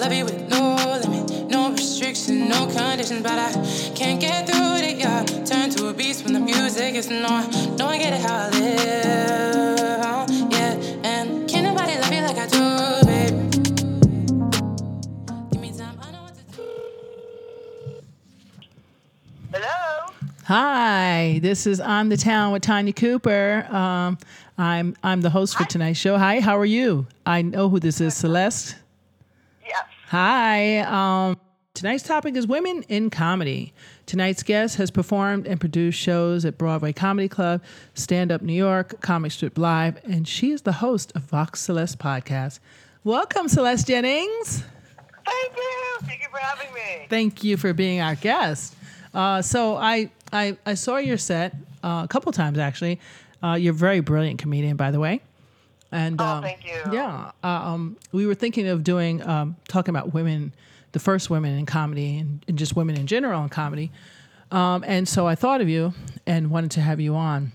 love you with no limit, no restriction, no conditions, but I can't get through it, yeah. Turn to a beast when the music is no, no, I get it how I live, yeah. And can't nobody love you like I do, babe. Give me time, I know what to do. Hello. Hi, this is On the Town with Tanya Cooper. Um, I'm I'm the host for tonight's show. Hi, how are you? I know who this is, Celeste. Hi. Um, tonight's topic is women in comedy. Tonight's guest has performed and produced shows at Broadway Comedy Club, Stand Up New York, Comic Strip Live, and she is the host of Vox Celeste podcast. Welcome, Celeste Jennings. Thank you. Thank you for having me. Thank you for being our guest. Uh, so I, I I saw your set uh, a couple times actually. Uh, you're a very brilliant comedian, by the way. And Oh, um, thank you. Yeah, uh, um, we were thinking of doing um, talking about women, the first women in comedy, and, and just women in general in comedy. Um, and so I thought of you and wanted to have you on.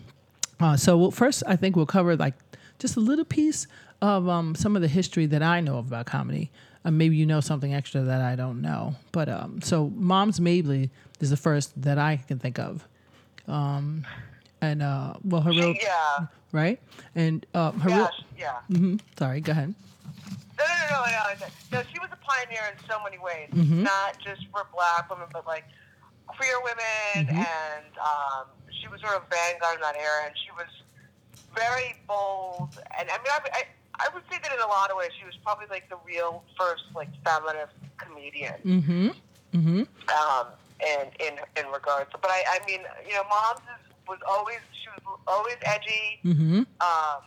Uh, so we'll, first, I think we'll cover like just a little piece of um, some of the history that I know about comedy. Uh, maybe you know something extra that I don't know. But um, so Moms Mabley is the first that I can think of. Um, and uh, well, her real Yeah. right, and uh, her Yeah. real. Yeah. mhm, sorry, go ahead. No, no, no, no, no. No, she was a pioneer in so many ways. Mm-hmm. Not just for black women, but like queer women, Mm-hmm. and um, she was sort of vanguard in that era. And she was very bold. And I mean, I, I, I would say that in a lot of ways, she was probably like the real first like feminist comedian. Mm-hmm. Mm-hmm. um, in in in regards. But I, I mean, you know, mom's is, was always she was always edgy, Mm-hmm. um,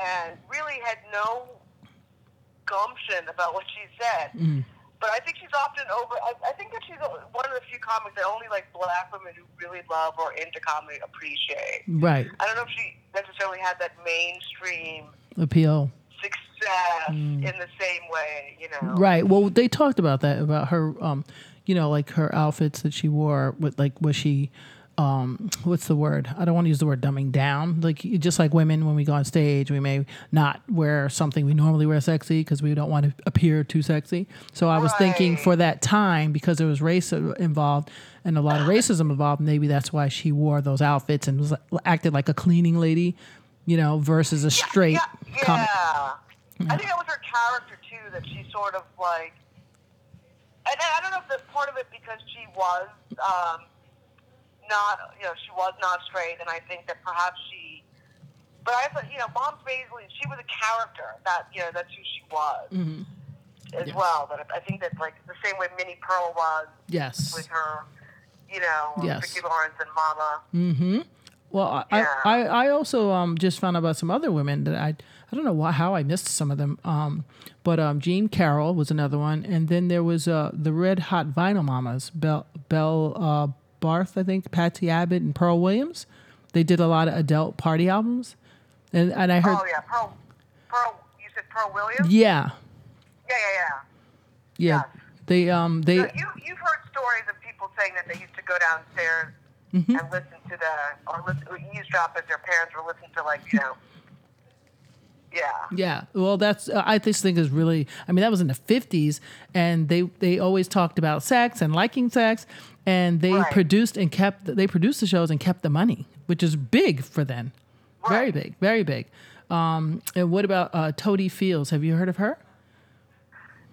and really had no gumption about what she said. Mm. But I think she's often over. I, I think that she's one of the few comics that only like black women who really love or into comedy appreciate. Right. I don't know if she necessarily had that mainstream Appeal. success in the same way, you know. Right. Well, they talked about that about her. Um, you know, like her outfits that she wore. With like, was she? Um, what's the word? I don't want to use the word dumbing down. Like, just like women, when we go on stage, we may not wear something we normally wear sexy because we don't want to appear too sexy. So I was thinking for that time because there was race involved and a lot of racism involved. Maybe that's why she wore those outfits and was acted like a cleaning lady, you know, versus a straight Yeah, comic. yeah. I think that was her character too. That she sort of like, and I don't know if that's part of it because she was um, not, you know, she was not straight, and I think that perhaps she. But I thought, you know, Moms Mabley, she was a character. That you know, that's who she was Mm-hmm. as Yes. well. But I think that like the same way Minnie Pearl was Yes. with her, you know, Yes. Vicki Lawrence and Mama. Mm-hmm. Well, I, Yeah. I, I also um, just found out about some other women that I I don't know why, how I missed some of them. Um, but um, Jean Carroll was another one, and then there was uh, the Red Hot Vinyl Mamas, Belle Belle uh, Barth, I think, Patsy Abbott, and Pearl Williams. They did a lot of adult party albums, and and I heard Oh yeah, Pearl. Pearl. You said Pearl Williams. yeah Yeah, yeah, yeah. yeah Yes. they um they So you you've heard stories of people saying that they used to go downstairs Mm-hmm. and listen to the or listen or eavesdrop as their parents were listening to like you know. Yeah. Yeah, well, that's uh, I just think is really. I mean, that was in the fifties, and they they always talked about sex and liking sex, and they Right. produced and kept they produced the shows and kept the money, which is big for then, very big, very big. Um, and what about uh, Totie Fields? Have you heard of her?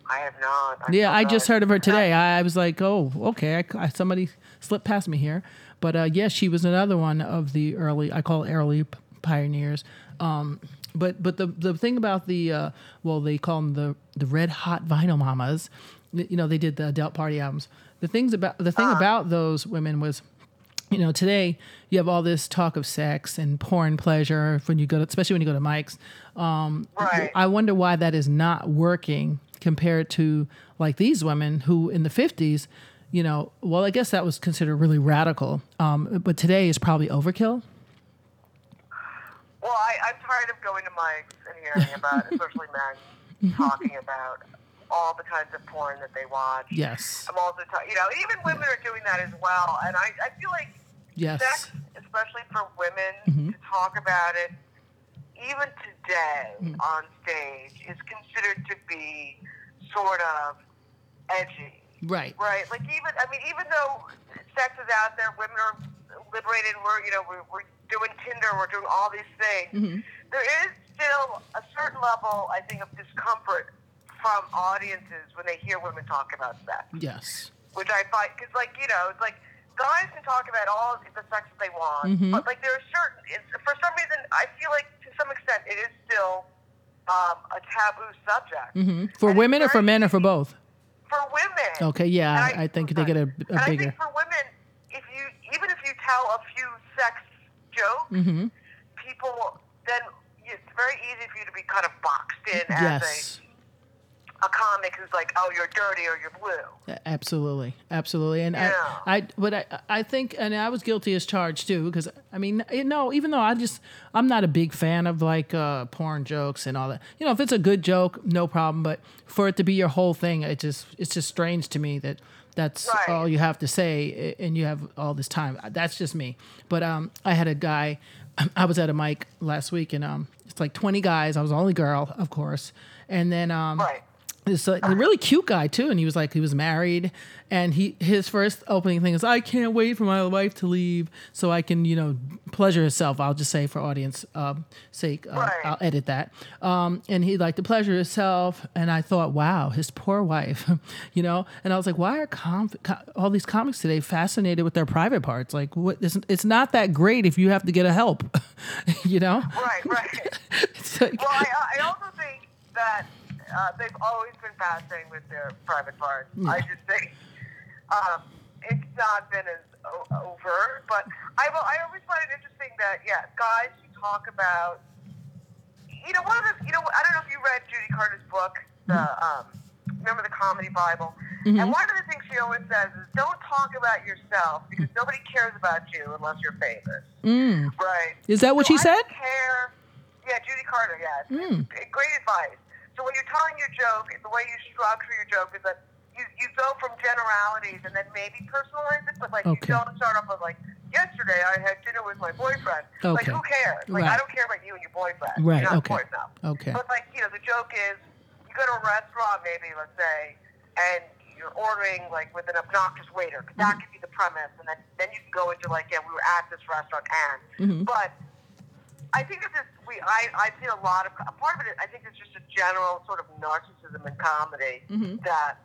I have not. I'm Yeah, I just heard of her today. I, I was like, oh, okay. I, I- somebody slipped past me here, but uh, yeah, she was another one of the early. I call early p- pioneers. Um, but but the the thing about the uh, well, they call them the the red hot vinyl mamas. You know, they did the adult party albums. The things about the thing about those women was you know, today you have all this talk of sex and porn pleasure when you go to, especially when you go to mics. Um, Right. I wonder why that is not working compared to like these women who in the 50s, you know, well, I guess that was considered really radical. Um, but today is probably overkill. Well, I, I'm tired of going to mics and hearing about, especially men, talking about all the kinds of porn that they watch. Yes. I'm also, ta- you know, even women are doing that as well. And I, I feel like Yes. sex, especially for women, to talk about it even today Mm. on stage is considered to be sort of edgy. Right. Right. Like even I mean, even though sex is out there, women are liberated. We're you know we're, we're doing Tinder. We're doing all these things. Mm-hmm. There is still a certain level, I think, of discomfort from audiences when they hear women talk about sex, Yes. which I find because like you know it's like guys can talk about all the sex that they want, Mhm. but like there are certain it's, for some reason I feel like to some extent it is still um, a taboo subject hmm For And women or for men or for both? for women. Okay. Yeah. And I, think they get a, and a I bigger. think for women, if you even if you tell a few sex jokes, hmm people then it's very easy for you to be kind of boxed in Yes. as a, a comic who's like, oh, you're dirty or you're blue. Absolutely, absolutely, and Yeah. I, I, but I, I think, and I was guilty as charged too, because I mean, you know, even though I just, I'm not a big fan of like uh, porn jokes and all that. You know, if it's a good joke, no problem, but for it to be your whole thing, it just, it's just strange to me that that's Right. all you have to say, and you have all this time. That's just me. But um, I had a guy, I was at a mic last week, and um, it's like 20 guys. I was the only girl, of course, and then um, Right. This uh, really cute guy too, and he was like he was married, and he his first opening thing is I can't wait for my wife to leave so I can you know pleasure herself. I'll just say for audience um, sake, uh, Right. I'll edit that. Um, and he'd like to pleasure himself, and I thought, wow, his poor wife, you know. And I was like, why are com- co- all these comics today fascinated with their private parts? Like, what? It's, it's not that great if you have to get a help, you know. Right, right. Like- well, I, I also think that uh, they've always been passing with their private parts. I just think um, it's not been as o- overt, but I, will- I always find it interesting that yeah, guys who talk about you know one of the you know I don't know if you read Judy Carter's book, the um, remember the comedy Bible, and one of the things she always says is don't talk about yourself because nobody cares about you unless you're famous, Mm. right? Is that what So she I said? care. Yeah, Judy Carter. Yeah, Mm. Great advice. So when you're telling your joke, the way you structure your joke is that you, you go from generalities and then maybe personalize it, but like Okay. you don't start off with like, yesterday I had dinner with my boyfriend. Like who cares? Like Right. I don't care about you and your boyfriend. Right, You're not okay. Okay. But like you know, the joke is you go to a restaurant maybe let's say, and you're ordering like with an obnoxious waiter. Mm-hmm. That could be the premise, and then then you can go into like yeah, we were at this restaurant and, Mhm. but. I think it's just we. I I've seen a lot of a part of it. I think it's just a general sort of narcissism in comedy Mhm. that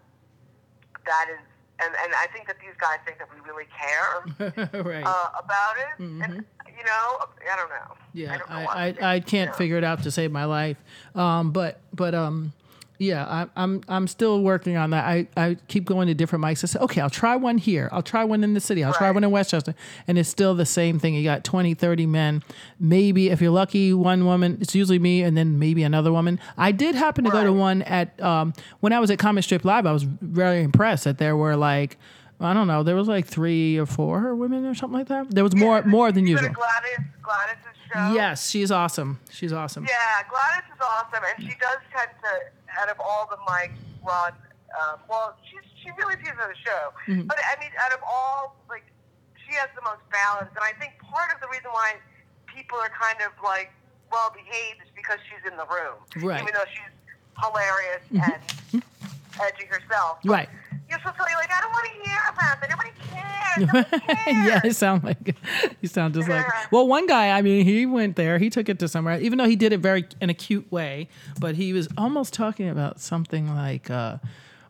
that is, and and I think that these guys think that we really care right. uh, about it, Mhm. and you know, I don't know. Yeah, don't know I, I, I, can't figure it out to save my life. Um, but but um, yeah, I, I'm I'm still working on that. I, I keep going to different mics. I say, okay, I'll try one here. I'll try one in the city. I'll try one in Westchester, and it's still the same thing. You got 20, 30 men, maybe if you're lucky, one woman. It's usually me, and then maybe another woman. I did happen to go to one at um, when I was at Comic Strip Live. I was very impressed that there were like. I don't know. There was like three or four women or something like that. There was more more than usual. Gladys Gladys's show. Yes, she's awesome. She's awesome. Yeah, Gladys is awesome, and she does tend to, out of all the mics, run. Um, well, she's she really sees on the show, Mm-hmm. but I mean, out of all, like, she has the most balance, and I think part of the reason why people are kind of like well behaved is because she's in the room, Right. Even though she's hilarious and edgy herself, But Right. You're supposed to be like, I don't want to hear about that. Nobody cares. Nobody cares. yeah, you sound like you sound just like. Well, one guy, I mean, he went there. He took it to somewhere, even though he did it very in a cute way. But he was almost talking about something like, uh,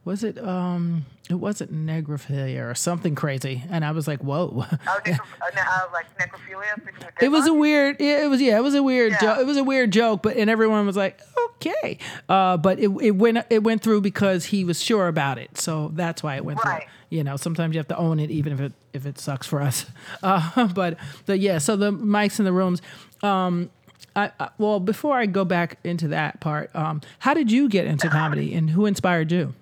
was it? Um, it wasn't negrophilia or something crazy, and I was like, whoa. Oh, necro- uh, uh, like necrophilia. It was a weird. It was yeah. It was a weird. Yeah. joke. It was a weird joke, but and everyone was like, okay. Uh, but it, it went it went through because he was sure about it, so that's why it went Right. through. You know, sometimes you have to own it, even if it if it sucks for us. Uh, but but yeah. So the mics in the rooms. Um, I, I, well, before I go back into that part, um, how did you get into comedy, and who inspired you?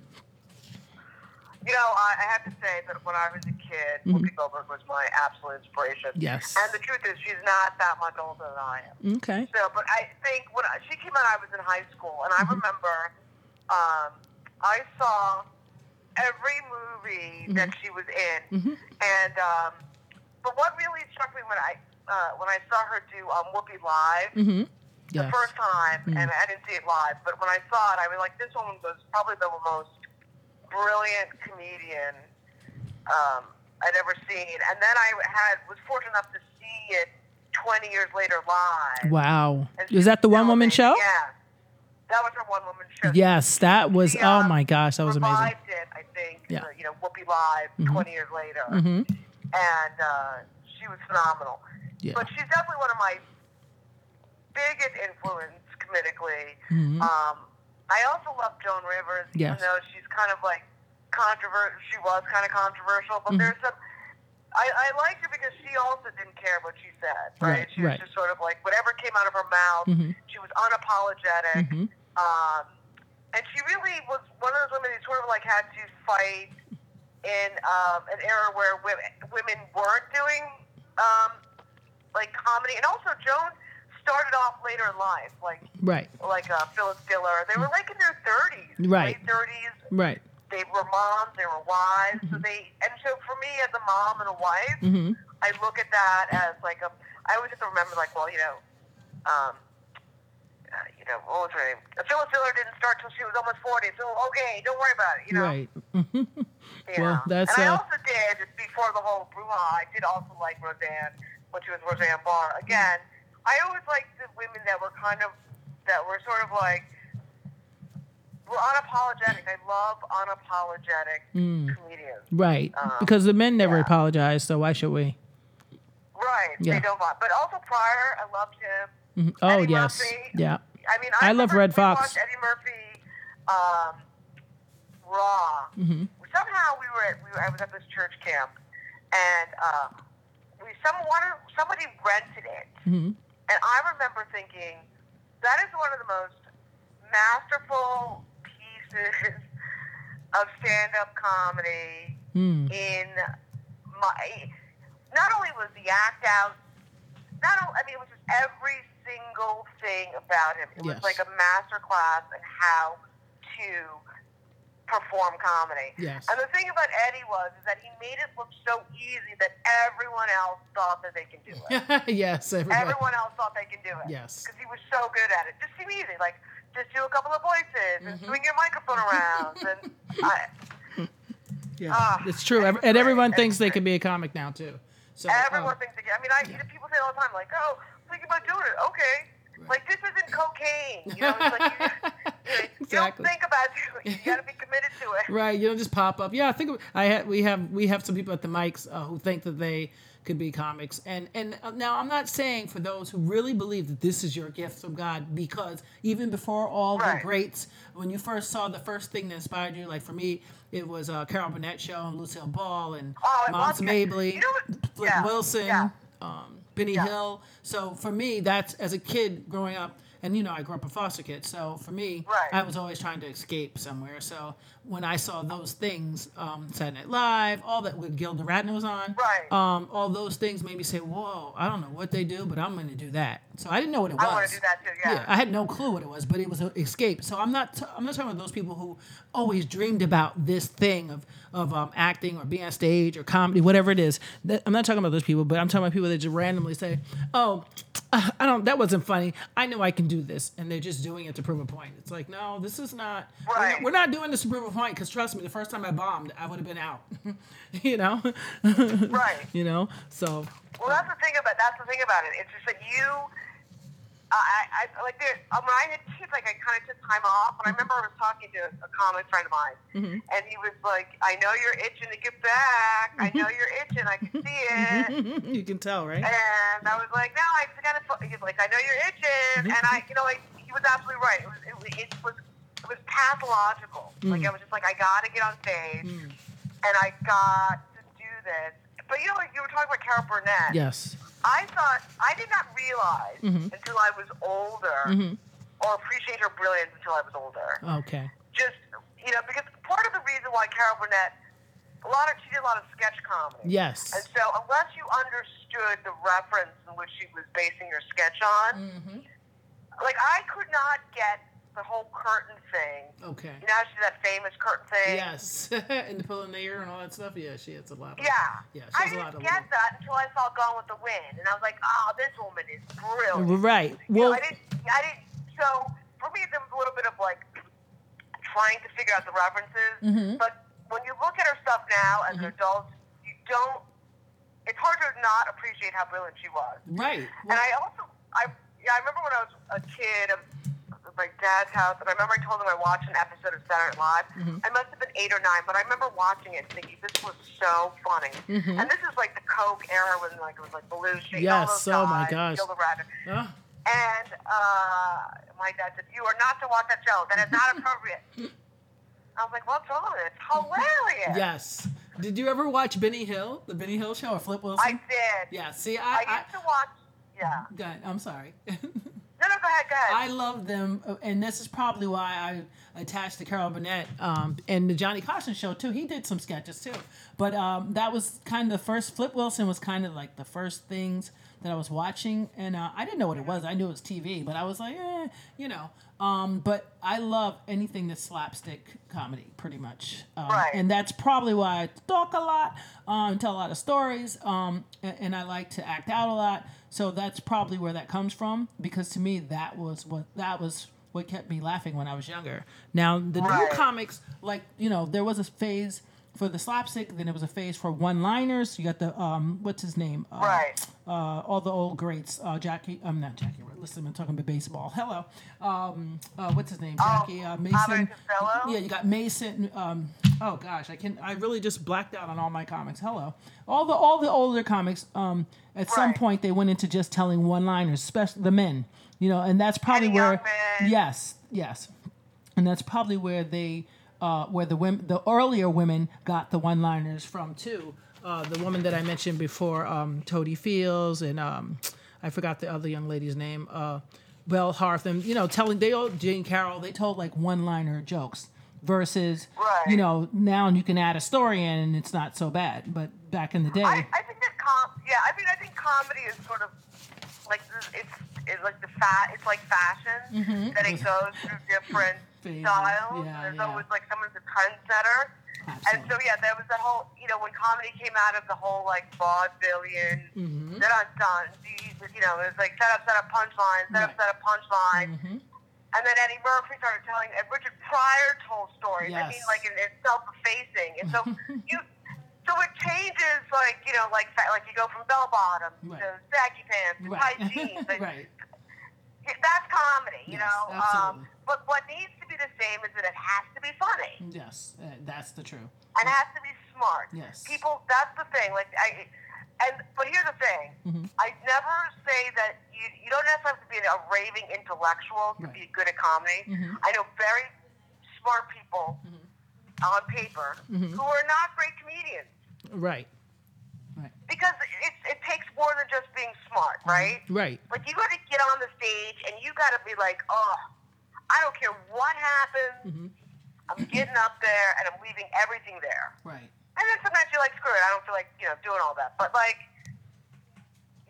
You know, I, I have to say that when I was a kid, Whoopi Goldberg was my absolute inspiration. Mm-hmm. Yes. And the truth is, she's not that much older than I am. Okay. So, but I think when I, she came out, I was in high school, and I Mm-hmm. remember um, I saw every movie that Mm-hmm. she was in, and um, but what really struck me when I uh, when I saw her do um, Whoopi live Mm-hmm. the first time, and I didn't see it live. But when I saw it, I was like, this woman was probably the most brilliant comedian um, I'd ever seen. And then I had was fortunate enough to see it 20 years later live. Wow. Is that the one woman show? Yeah. That was her one woman show. Yes, that was. She, Oh um, my gosh, that was amazing. it, I think. Yeah. you know, Whoopi Live 20 years later. hmm And uh, she was phenomenal. Yeah. But she's definitely one of my biggest influence comedically. Mhm. Um, I also love Joan Rivers, Yes. even though she's kind of like controversial. She was kind of controversial, but Mhm. there's some. I, I liked her because she also didn't care what she said, right? Right, she was right. just sort of like whatever came out of her mouth. Mhm. She was unapologetic, Mhm. um, and she really was one of those women who sort of like had to fight in um, an era where women, women weren't doing um, like comedy, and also Joan started off later in life, like Right. like uh, Phyllis Diller. They were like in their thirties, Right. late thirties. Right. They were moms, they were wives. Mm-hmm. So they, and so for me as a mom and a wife, hmm I look at that as like a. I always have to remember, like, well, you know, um, uh, you know, what was her name? Phyllis Diller didn't start till she was almost forty. So okay, don't worry about it. You know, Right. yeah. Well, that's, and I uh, also did before the whole brouhaha. I did also like Roseanne when she was Roseanne Barr. Again, I always liked the women that were kind of that were sort of like were unapologetic. I love unapologetic Mm. comedians. Right. Um, because the men never yeah. apologize, so why should we? Right. Yeah. They don't mind. But also Pryor, I loved him. Mhm. Oh Eddie yes. Murphy. Yeah. I mean, I I, love Redd Foxx. Eddie Murphy, um, Raw. hmm Somehow we were, at, we were I was at this church camp, and uh, we someone somebody rented it, hmm and I remember thinking that is one of the most masterful pieces of stand-up comedy Mm. in my. Not only was the act out, not only, I mean, it was just every single thing about him. It Yes. was like a master class in how to perform comedy. Yes. And the thing about Eddie was is that he made it look so easy that everyone else thought that they can do it. yes. Everybody. everyone else thought they can do it. Yes. Because he was so good at it. Just seem easy. Like, just do a couple of voices and Mm-hmm. swing your microphone around. and I, Yeah. Ah, it's true. Eddie and everyone thinks was they great. can be a comic now too. So Everyone um, thinks they can. I mean, I know, people say all the time, like, "Oh, I'm thinking about doing it." Okay, like this isn't cocaine. You know, it's like you Exactly. don't think about it. You got to be committed to it. Right, you don't just pop up. Yeah, I think I had we have we have some people at the mics uh, who think that they could be comics, and and uh, now I'm not saying for those who really believe that this is your gift from God, because even before all the greats, when you first saw the first thing that inspired you, like for me, it was uh, Carol Burnett show and Lucille Ball and Oh, Moms. Mabley, You know Flip yeah, Wilson. yeah. Um, Benny Yeah. Hill. So for me, that's as a kid growing up, and you know, I grew up a foster kid. So for me, Right. I was always trying to escape somewhere. So when I saw those things, um, Saturday Night Live, all that with Gilda Radner was on, Right. Um, all those things made me say, "Whoa, I don't know what they do, but I'm going to do that." So I didn't know what it was. I want to do that too. Yeah. I had no clue what it was, but it was an escape. So I'm not. T- I'm not talking about those people who always dreamed about this thing of of um, acting or being on stage or comedy, whatever it is. That, I'm not talking about those people, but I'm talking about people that just randomly say, "Oh, uh, I don't. That wasn't funny. I know I can do this," and they're just doing it to prove a point. It's like, no, this is not. we're not- Right. We're not, doing this to prove a point because trust me, the first time I bombed, I would have been out. you know. Right. You know. So. Well, that's the thing about that's the thing about it. It's just that you, I, I like there. uh, When I had kids, like I kind of took time off, and I remember I was talking to a comic friend of mine, Mm-hmm. and he was like, "I know you're itching to get back. I know you're itching. I can see it." you can tell, right? And I was like, "No, I forgot to." He's like, "I know you're itching," and I, you know, like he was absolutely right. It was, it, was- it was, it was pathological. Like I was just like, I got to get on stage, and I got to do this. But you know, like you were talking about Carol Burnett. Yes. I thought I did not realize Mhm. until I was older, Mhm. or appreciate her brilliance until I was older. Okay. Just you know, because part of the reason why Carol Burnett, a lot of she did a lot of sketch comedy. Yes. And so, unless you understood the reference in which she was basing her sketch on, Mm-hmm. like I could not get the whole curtain thing. Okay. You know how she that famous curtain thing? Yes. and the pull in the ear and all that stuff. Yeah, she has a lot. Of, Yeah. Yeah, she I has a lot didn't get little- that until I saw Gone with the Wind, and I was like, "Oh, this woman is brilliant." Right. You know, Well. I didn't I didn't. So for me, there was a little bit of like trying to figure out the references. Mhm. But when you look at her stuff now as an mm-hmm. adult, you don't. It's hard to not appreciate how brilliant she was. Right. And I also, I yeah, I remember when I was a kid at my dad's house, and I remember I told him I watched an episode of Saturday Night Live. Mm-hmm. I must have been eight or nine, but I remember watching it thinking this was so funny. Mhm. And this is like the Coke era when like it was like Belushi, all Yes, those oh my guys, gosh. Gilda Radner. Ah, And uh, my dad said, "You are not to watch that show. That is not appropriate." I was like, "What's wrong? It's hilarious." yes. Did you ever watch Benny Hill, the Benny Hill show, or Flip Wilson? I did. yeah. See, I I. I, used to watch. Yeah. Go ahead, I'm sorry. No, no, go ahead, go ahead. I love them, uh, and this is probably why I attached to Carol Burnett um, and the Johnny Carson show too. He did some sketches too, but um, that was kind of the first. Flip Wilson was kind of like the first things that I was watching, and uh, I didn't know what it was. I knew it was TV, but I was like, eh, you know. Um, but I love anything that's slapstick comedy, pretty much, um, Right. and that's probably why I talk a lot, um, tell a lot of stories, um, and, and I like to act out a lot. So that's probably where that comes from, because to me that was what that was what kept me laughing when I was younger. Now the new comics, like you know, there was a phase for the slapstick, then it was a phase for one-liners. You got the um, what's his name? Uh, Right. Uh, all the old greats. Uh, Jackie. I'm not Jackie. Listen, I'm talking about baseball. Hello. Um, uh, what's his name? Oh, Jackie. Uh, Mason. Yeah, you got Mason. Um, oh gosh, I can. I really just blacked out on all my comics. Hello. All the all the older comics. Um, at some point they went into just telling one-liners, especially the men. You know, and that's probably Eddie where. Yes. Yes. And that's probably where they, uh, where the women, the earlier women got the one-liners from too. Uh, the woman that I mentioned before, um, Totie Fields, and um, I forgot the other young lady's name, uh, Belle Hartham. You know, telling they all Jane Carroll. They told like one-liner jokes versus, Right. you know, now you can add a story in and it's not so bad. But back in the day, I, I think that com yeah, I mean I think comedy is sort of like it's it's like the fat it's like fashion that it goes through different Phases. styles. Yeah, There's yeah. always like someone's a trendsetter. And so yeah, there was that whole you know when comedy came out of the whole like vaudevillian, Mhm. dun dun dun, you know it was like set up set up punchline, set up Right. set up punchline. Mhm. And then Eddie Murphy started telling, and Richard Pryor told stories. I mean, like, it, it's self-effacing. And so you, so it changes, like, you know, like, like you go from bell bottoms Right. to saggy pants to right, tight jeans. And right, That's comedy, you Yes, know. absolutely. Um, but what needs to be the same is that it has to be funny yes, uh, that's the truth. and it has to be smart. Yes. People, that's the thing. Like, I, and but here's the thing. Mhm. I never say that you you don't necessarily have to be a raving intellectual to Right. be good at comedy. Mhm. I know very smart people on paper Mhm. who are not great comedians Right, right, because it it takes more than just being smart, right? right. Like you got to get on the stage and you got to be like, oh, I don't care what happens. Mhm. I'm getting up there and I'm leaving everything there. Right. And then sometimes you're like, screw it, I don't feel like you know doing all that. But like,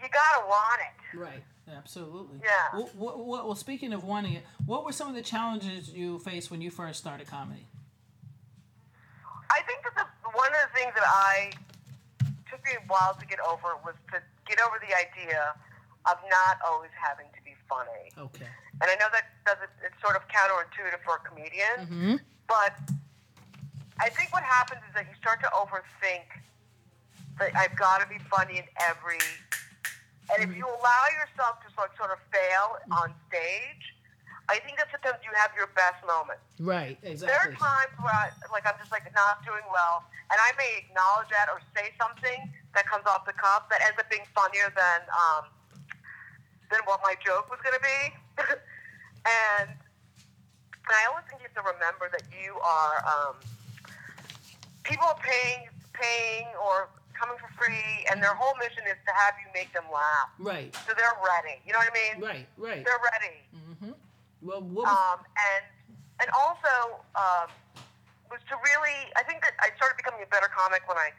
you gotta want it. Right. Absolutely. Yeah. Well, well, speaking of wanting it, what were some of the challenges you faced when you first started comedy? I think that the, one of the things that I took me a while to get over was to get over the idea of not always having to be funny. Okay. And I know that doesn't it's sort of counterintuitive for a comedian, Mm-hmm. but I think what happens is that you start to overthink that I've got to be funny in every. And if you allow yourself to sort sort of fail on stage, I think that sometimes you have your best moments. Right. exactly. There are times where I, like I'm just like not doing well, and I may acknowledge that or say something that comes off the cuff that ends up being funnier than um, than what my joke was going to be. And I always think you have to remember that you are um, people are paying paying or coming for free, and their whole mission is to have you make them laugh. Right. So they're ready. You know what I mean? Right. Right. They're ready. Mm-hmm. Well, what was, um, and and also um, was to really. I think that I started becoming a better comic when I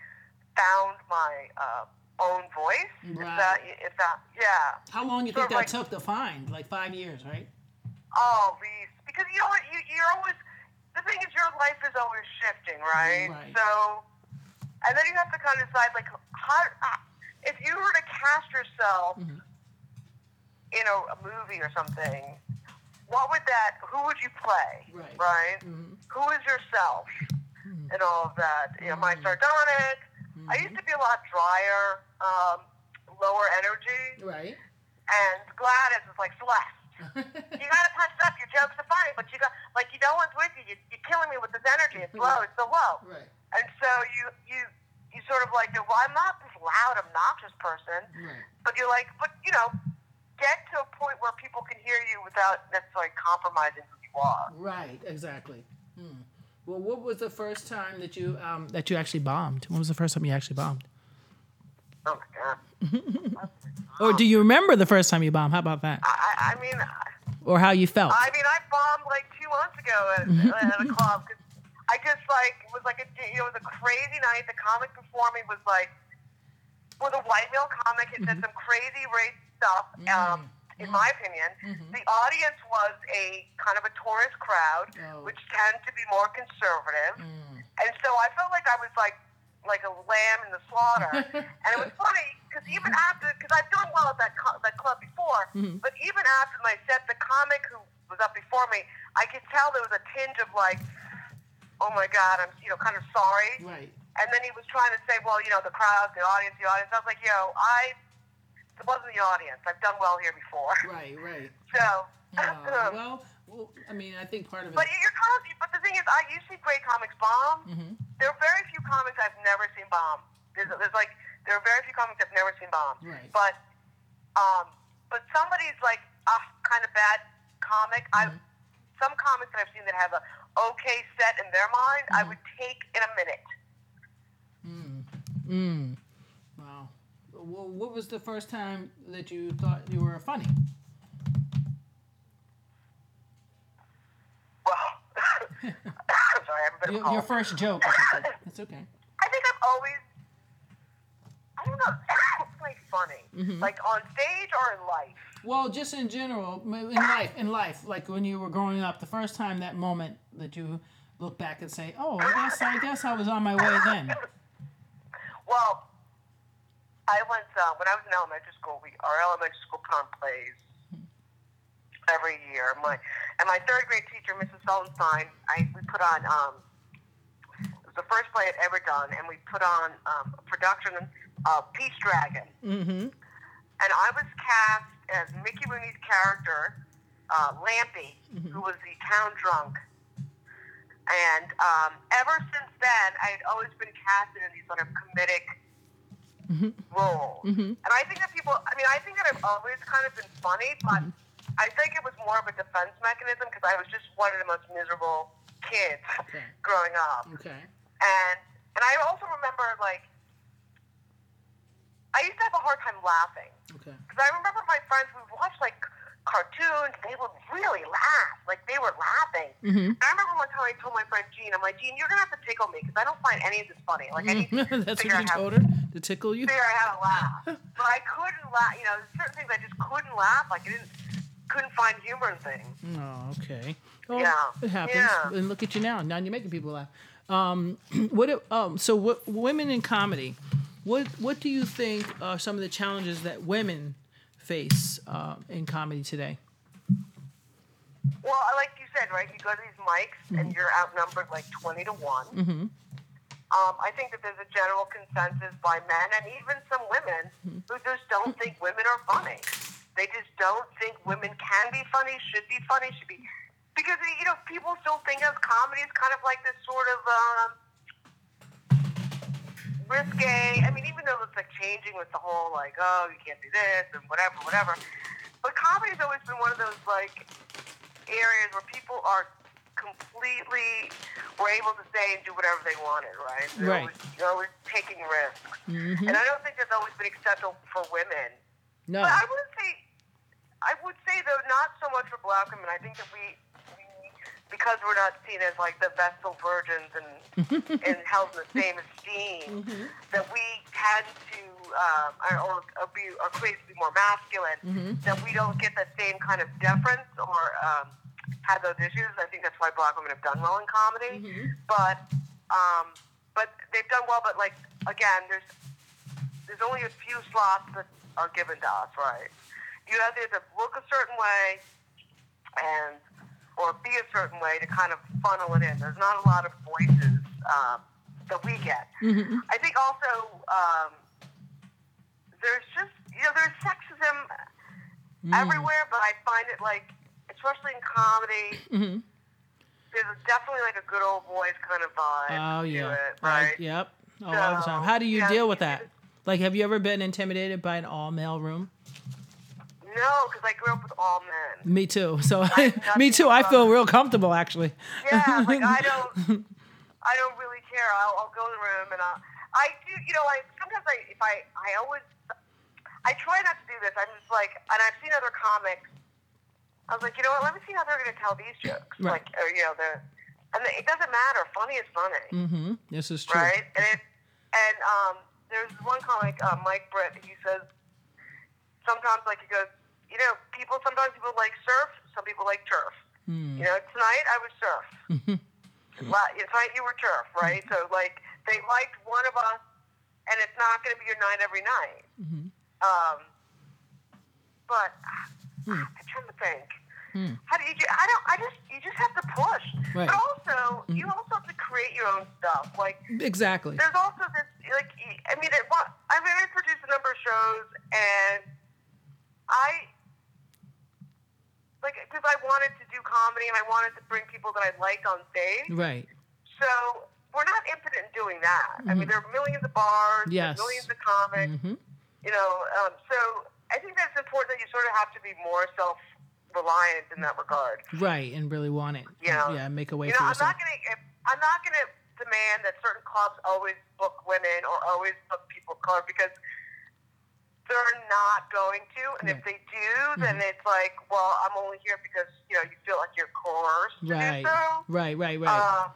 found my uh, own voice. If Right. that, if that, yeah. how long do you sort think that like- took to find? Like five years, right? Oh, Reese, because you know what? You, you're always. The thing is, your life is always shifting, right? Right. So, and then you have to kind of decide, like, how. Uh, if you were to cast yourself Mhm. in a, a movie or something, what would that? Who would you play? Right. Mm-hmm. Who is yourself? And all of that. You know, my Mm-hmm. I used to be a lot drier, um, lower energy, Right. and Gladys is like Celeste. you gotta punch it up. Your jokes are funny, but you got like you no one's with you. you you're killing me with this energy. It's low. It's so low. right. And so you you you sort of like, well, I'm not this loud, obnoxious person, Right. but you're like, but you know, get to a point where people can hear you without necessarily compromising who you are. Right. Exactly. Well, what was the first time that you um, that you actually bombed? When was the first time you actually bombed? Oh my god. Or do you remember the first time you bombed? How about that? I, I I mean, Or how you felt? I mean, I bombed like two months ago at, at a club. 'cause I just like it was like a it was a crazy night. The comic before me was like was a white male comic. He said some crazy race stuff. Um, in my mm-hmm. opinion, mm-hmm. the audience was a kind of a tourist crowd, Oh. which tend to be more conservative. Mm. And so I felt like I was like like a lamb in the slaughter. and it was funny because mm-hmm. even after, because I've done well at that co- that club before, but even after my set, the comic who was up before me, I could tell there was a tinge of like, oh my god, I'm you know kind of sorry. Right. And then he was trying to say, well, you know, the crowd, the audience, the audience. I was like, yo, I. It wasn't the audience. I've done well here before. Right. Right. So. Uh, well, well, I mean, I think part of it. But you're kind of, but the thing is, I see great comics bomb. Mhm. There are very few comics I've never seen bomb. There's, there's like there are very few comics I've never seen bomb. Right. But um, but somebody's like a kind of bad comic. I Mm-hmm. some comics that I've seen that have a okay set in their mind, I Mm-hmm. would take in a minute. Mm. Wow. Well, what was the first time that you thought you were funny? Well, sorry, I have a bit of a Your, your first joke. I should say. That's okay. I think I've always, I don't know, like funny, Mm-hmm. like on stage or in life. Well, just in general, in life, in life, like when you were growing up, the first time that moment that you look back and say, "Oh, I guess, I guess I was on my way then." Well, I went uh, when I was in elementary school. We our elementary school on plays every year. My and my third grade teacher, Mrs. Sollenstein, I we put on. Um, it was the first play I'd ever done, and we put on um, a production of Pete's Dragon. Mm-hmm. and I was cast as Mickey Rooney's character, uh, Lampie, who was the town drunk. And um, ever since then, I had always been casted in these sort of comedic roles. Mhm. And I think that people, I mean, I think that I've always kind of been funny, but I think it was more of a defense mechanism because I was just one of the most miserable kids Okay. growing up. Okay. And and I also remember like I used to have a hard time laughing Okay. because I remember my friends would watch like cartoons. They would really laugh, like they were laughing. Mm-hmm. I remember one time I told my friend Jean, I'm like, Jean, you're gonna have to tickle me because I don't find any of this funny. Like I need to That's figure what you out how told her to tickle you. figure out how to laugh, but I couldn't laugh. You know, certain things I just couldn't laugh. Like I didn't couldn't find humor in things. Oh, okay. Well, Yeah. it happens. Yeah. And look at you now. Now you're making people laugh. Um, what? it- Um, so, what women in comedy? What What do you think are some of the challenges that women face uh, in comedy today? Well, like you said, right? You go to these mics and you're outnumbered like twenty to one. Mm-hmm. Um, I think that there's a general consensus by men and even some women who just don't think women are funny. They just don't think women can be funny, should be funny, should be because you know people still think of comedy as kind of like this sort of um, risque. I mean, even though it's like changing with the whole like oh you can't do this and whatever, whatever. But comedy's always been one of those like areas where people are completely were able to say and do whatever they wanted, right? They're Right. Always, they're always taking risks. Mm-hmm. And I don't think that's always been acceptable for women. No. But I would say, I would say though, not so much for black women. I think that we, we because we're not seen as like the Vestal virgins and and held in the same esteem, that we tend to, um, or, or be, or created to be more masculine. That we don't get the same kind of deference or um, have those issues. I think that's why black women have done well in comedy. But um, but they've done well. But like again, there's there's only a few slots that are given to us, right? you have to look a certain way and or be a certain way to kind of funnel it in. There's not a lot of voices um, that we get. Mm-hmm. I think also um, there's just you know there's sexism Mm. everywhere, but I find it like especially in comedy. Mhm. There's definitely like a good old boys kind of vibe Oh to yeah. it, Right. right? Yep. Oh, all the time. How do you yeah, deal with that? Like, have you ever been intimidated by an all male room? No, because I grew up with all men. Me too. So, me too. I feel real comfortable actually. Yeah, like I don't, I don't really care. I'll, I'll go in the room and I'll, I do. You know, I sometimes I if I I always I try not to do this. I'm just like, and I've seen other comics. I was like, you know what? Let me see how they're going to tell these jokes. Right. Like, or, you know, the and the, it doesn't matter. Funny is funny, Mm-hmm. This is true. right? And it, and um, there's one comic, uh, Mike Britt. He says sometimes, like he goes, you know, people sometimes people like surf, some people like turf. Mm. You know, tonight I was surf. La- tonight you were turf, right? Mm-hmm. So like they liked one of us, and it's not going to be your night every night. Mhm. Um, but Hmm. I'm trying to think. Hmm. How do you? I don't. I just you just have to push. Right. But also, Mhm. you also have to create your own stuff. Like Exactly. there's also this like I mean it, I mean I produced a number of shows and I like because I wanted to do comedy and I wanted to bring people that I liked on stage. Right. So we're not impotent in doing that. I mean Mhm. there are millions of bars, Yes. millions of comics. Mm-hmm. You know, um, so I think that's important that you sort of have to be more self reliant in that regard. Right. And really want it. Yeah. Yeah. Make a way You for know, I'm yourself. not gonna if, I'm not gonna demand that certain clubs always book women or always book people of color because they're not going to. And if they do, then Mm-hmm. it's like, well, I'm only here because you know you feel like you're coerced to Right. do so. Right. Right. Right. Uh,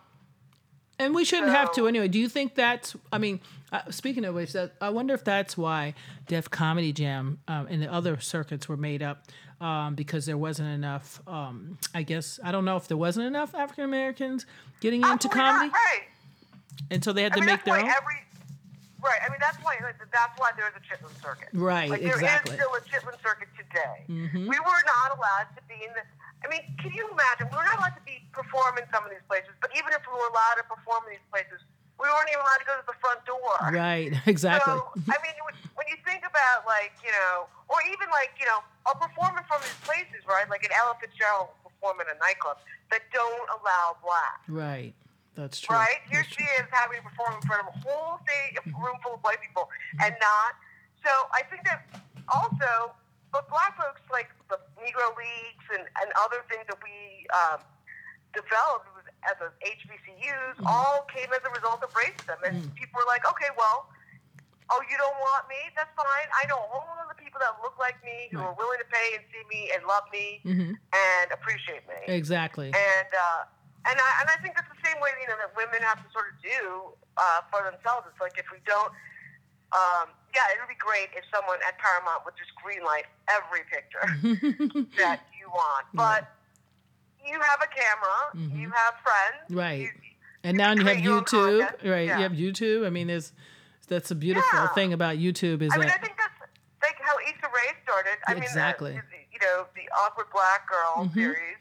And we shouldn't have to anyway. Do you think that's? I mean, uh, speaking of which, that, I wonder if that's why Def Comedy Jam um, and the other circuits were made up um, because there wasn't enough. Um, I guess I don't know if there wasn't enough African Americans getting into absolutely not, comedy, right? and so they had I to mean, make their own. every right. I mean, that's why like, that's why there's a Chitlin circuit. Right, Like there is exactly. still a Chitlin circuit today. Mhm. We were not allowed to be in the. I mean, can you imagine? We were not allowed to be perform in some of these places, but even if we were allowed to perform in these places, we weren't even allowed to go to the front door. Right. Exactly. So, I mean, when- when you think about like you know, or even like you know, a performer from these places, right? Like an Ella Fitzgerald will perform in a nightclub that don't allow black. right. That's true. Right? Here That's she true. is having to perform in front of a whole stage, a Mm-hmm. room full of white people, and not. So I think that also, but black folks like the Negro Leagues and, and other things that we um, developed as a HBCUs Mm-hmm. all came as a result of racism, and people were like, okay, well. Oh, you don't want me? That's fine. I know a whole lot of people that look like me who Right. are willing to pay and see me and love me Mhm. and appreciate me Exactly. and uh, and I and I think that's the same way you know that women have to sort of do uh, for themselves. It's like if we don't, um, yeah, it would be great if someone at Paramount would just greenlight every picture that you want, but you have a camera, you have friends, Mm-hmm. Right. You, And now you have create your own YouTube, right? Yeah. You have YouTube. I mean, there's that's a beautiful Yeah. thing about YouTube is I mean, I think that's like how Issa Rae started. I Exactly. mean, uh, know, the awkward black girl Mhm. series.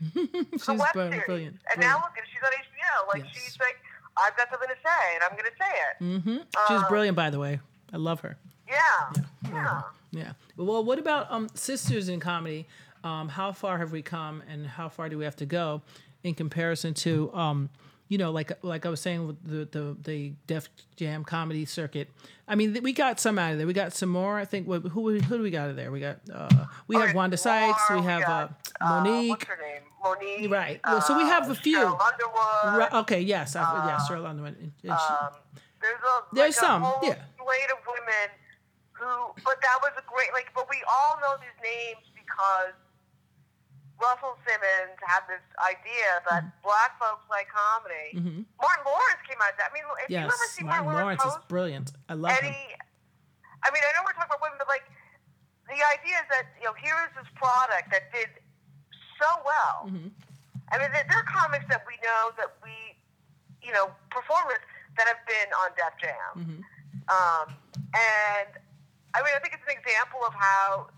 she's the web brilliant. series. brilliant, And now look at she's on HBO. Like Yes. she's like, I've got something to say, and I'm going to say it. Mm-hmm. She's uh, brilliant, by the way. I love her. Yeah, yeah. Yeah. Well, what about um, sisters in comedy? Um, how far have we come, and how far do we have to go in comparison to, um, you know, like like I was saying with the the, the Def Jam comedy circuit? I mean, th- we got some out of there. We got some more. I think. What, who who do we got out of there? We got uh, we have Okay, Wanda Sykes. We have uh, got, uh, Mo'Nique. what's her name? Mo'Nique. Right. Well, so we have a uh, few. Right, okay. Yes. I, yes. Cheryl Underwood. And she- Um, there's a There's like some, a whole yeah. slate of women who, but that was a great like. But we all know these names because Russell Simmons had this idea that black folks like comedy. Mhm. Martin Lawrence came out. of that. I mean, if you ever yes. see Martin Martin Lawrence is brilliant. I love any, him. I mean, I know we're talking about women, but like the idea is that you know here is this product that did so well. Mhm. I mean, there, there are comics that we know that we, you know, performers that have been on Def Jam, Mhm. um, and I mean, I think it's an example of how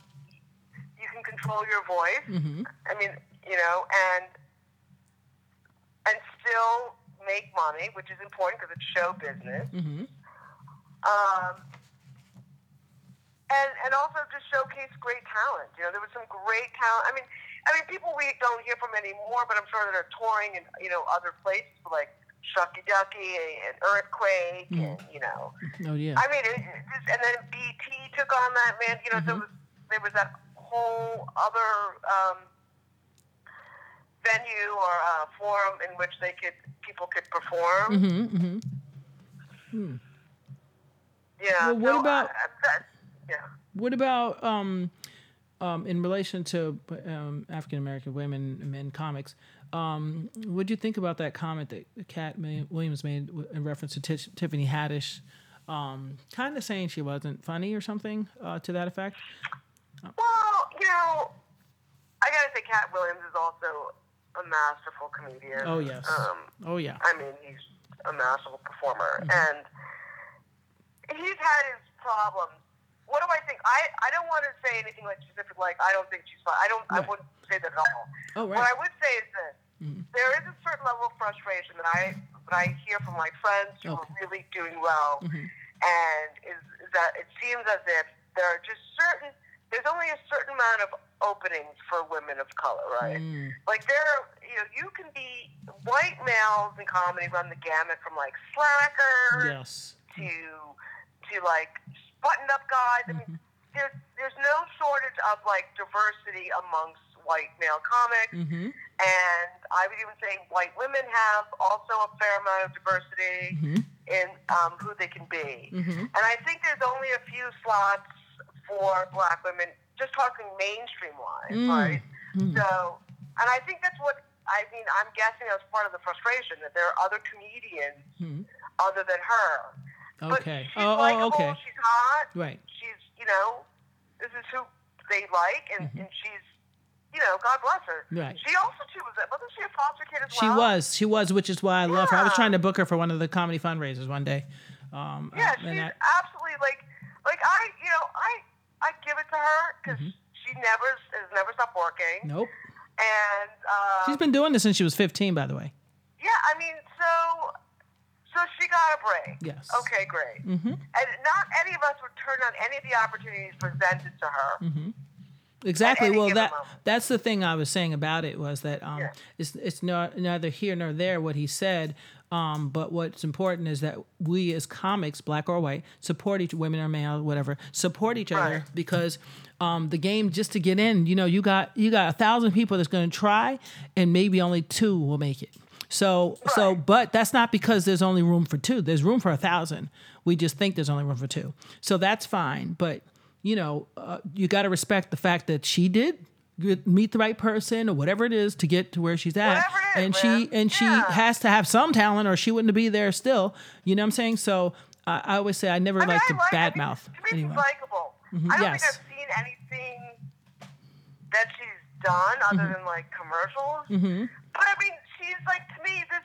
can control your voice. Mm-hmm. I mean, you know, and and still make money, which is important because it's show business. Mm-hmm. Um, and and also just showcase great talent. You know, there was some great talent. I mean, I mean, people we don't hear from anymore, but I'm sure that are touring in you know other places like Shucky Ducky and Earthquake, Mm. and you know. Oh yeah. I mean, it, it just, and then BET took on that man. You know, Mm-hmm. was there was that whole other um, venue or uh, forum in which they could people could perform. mm-hmm. Mm-hmm. Yeah. Well, what so, about- uh, that, yeah. What about um, um, in relation to um, African American women and men comics? Um, what do you think about that comment that Katt Williams made in reference to Tish, Tiffany Haddish, um, kind of saying she wasn't funny or something uh, to that effect? Well, you know, I gotta say, Katt Williams is also a masterful comedian. Oh yes. Um, oh yeah. I mean, he's a masterful performer, Mm-hmm. and he's had his problems. What do I think? I, I don't want to say anything like specific, like I don't think she's fine. I don't. I wouldn't say that at all. Oh right. What. I would say is this: Mhm. there is a certain level of frustration that I that I hear from my friends who Okay. are really doing well, Mhm. and is, is that it seems as if there are just certain. There's only a certain amount of openings for women of color, right? Mm, Like there, are, you know, you can be white males in comedy run the gamut from like slackers yes. to to like buttoned up guys. I mean, there's there's no shortage of like diversity amongst white male comics, Mm-hmm. and I would even say white women have also a fair amount of diversity Mm-hmm. in um, who they can be. Mm-hmm. And I think there's only a few slots for black women, just talking mainstream wise, Mm. right? Mm. So, and I think that's what I mean. I'm guessing that's part of the frustration that there are other comedians Mhm. other than her. But Okay. she's Oh, oh, okay. She's hot. Right. She's, you know, this is who they like, and, and she's, you know, God bless her. Mm-hmm. Right. She also, she was, wasn't she a foster kid as She well? She was. She was, which is why I love her. I was trying to book her for one of the comedy fundraisers one day. Um, Yeah, she's I- absolutely like, like I, you know, I, I give it to her because she never has never stopped working, Mm-hmm. nope. and uh, She's been doing this since she was 15, by the way. yeah, I mean, so, so she got a break. Yes. Okay, great. Mm-hmm. And not any of us would turn on any of the opportunities presented to her. Mm-hmm. Exactly. Well, that moment. that's the thing I was saying about it was that um, Yeah. it's it's not neither here nor there what he said. Um, but what's important is that we as comics, black or white, support each women or male, whatever, support each other because um, the game just to get in, you know, you got you got a thousand people that's going to try, and maybe only two will make it. So so, but that's not because there's only room for two. There's room for a thousand. We just think there's only room for two. So that's fine. But you know, uh, you got to respect the fact that she did meet the right person or whatever it is to get to where she's at, Whatever it is, and she man. and she Yeah. has to have some talent or she wouldn't be there still. You know what I'm saying? So I I always say I never I mean, like I to like, I mean, badmouth to me, anyone. she's likable. Mhm, I don't yes. think I've seen anything that she's done other Mm-hmm. than like commercials. hmm But I mean, she's like to me this.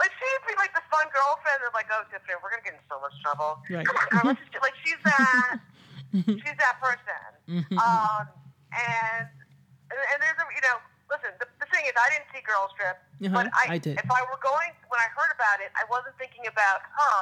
Like she'd be like the fun girlfriend of like, oh Tiffany, we're gonna get in so much trouble. Right. Come on, girl, let's just like she's that. she's that person. Mm-hmm. Um, and and, there's a you know, listen. The, the thing is, I didn't see Girls Trip, Uh-huh, but I, I did. If I were going, when I heard about it, I wasn't thinking about her.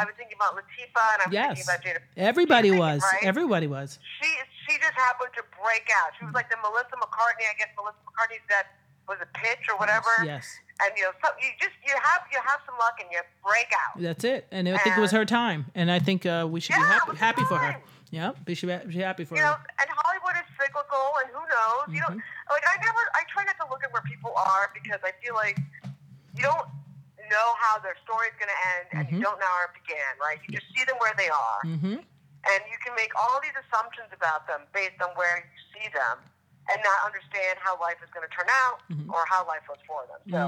I was thinking about Latifah, and I was Mm-hmm. Yes. thinking about Jada. Everybody was. thinking, right? Everybody was. She she just happened to break out. She was like the Melissa McCarthy. I guess Melissa McCarthy that was a pitch or whatever. Yes. And you know, so you just you have you have some luck and you break out. That's it. And I think it was her time. And I think uh, we should Yeah, be happy, happy for her. Yeah, be be happy for You know, and Hollywood is cyclical, and who knows? You Mm-hmm. know, like I never, I try not to look at where people are because I feel like you don't know how their story is going to end, and you don't know how it began, right? You just see them where they are, Mm-hmm. and you can make all these assumptions about them based on where you see them, and not understand how life is going to turn out or how life was for them. So,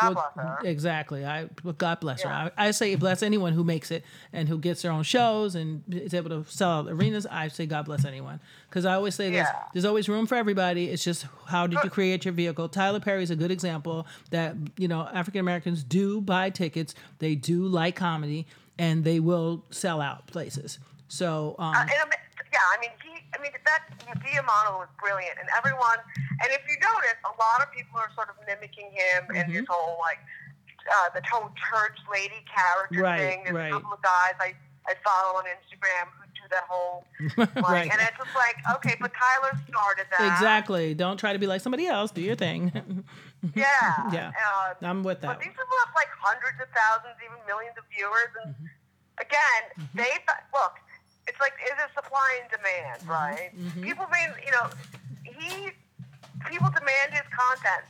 God Well, bless her. Exactly. I well, God bless Yeah. her. I, I say bless anyone who makes it and who gets their own shows and is able to sell out arenas. I say God bless anyone because I always say there's Yeah. there's always room for everybody. It's just how did you create your vehicle? Tyler Perry is a good example that you know African Americans do buy tickets. They do like comedy and they will sell out places. So um, Uh, yeah, I mean, he I mean, that Diamano was brilliant, and everyone. And if you notice, a lot of people are sort of mimicking him and his Mm-hmm. whole like uh, the whole church lady character Right, thing. There's right. a couple of guys I I follow on Instagram who do that whole like, right. and it's just like okay, but Tyler started that Exactly. Don't try to be like somebody else. Do your thing. Yeah, Yeah. Um, I'm with that. But these people have like hundreds of thousands, even millions of viewers. And Mm-hmm. again, they look. It's like it's a supply and demand, Mm-hmm. right? People mean you know he people demand his content.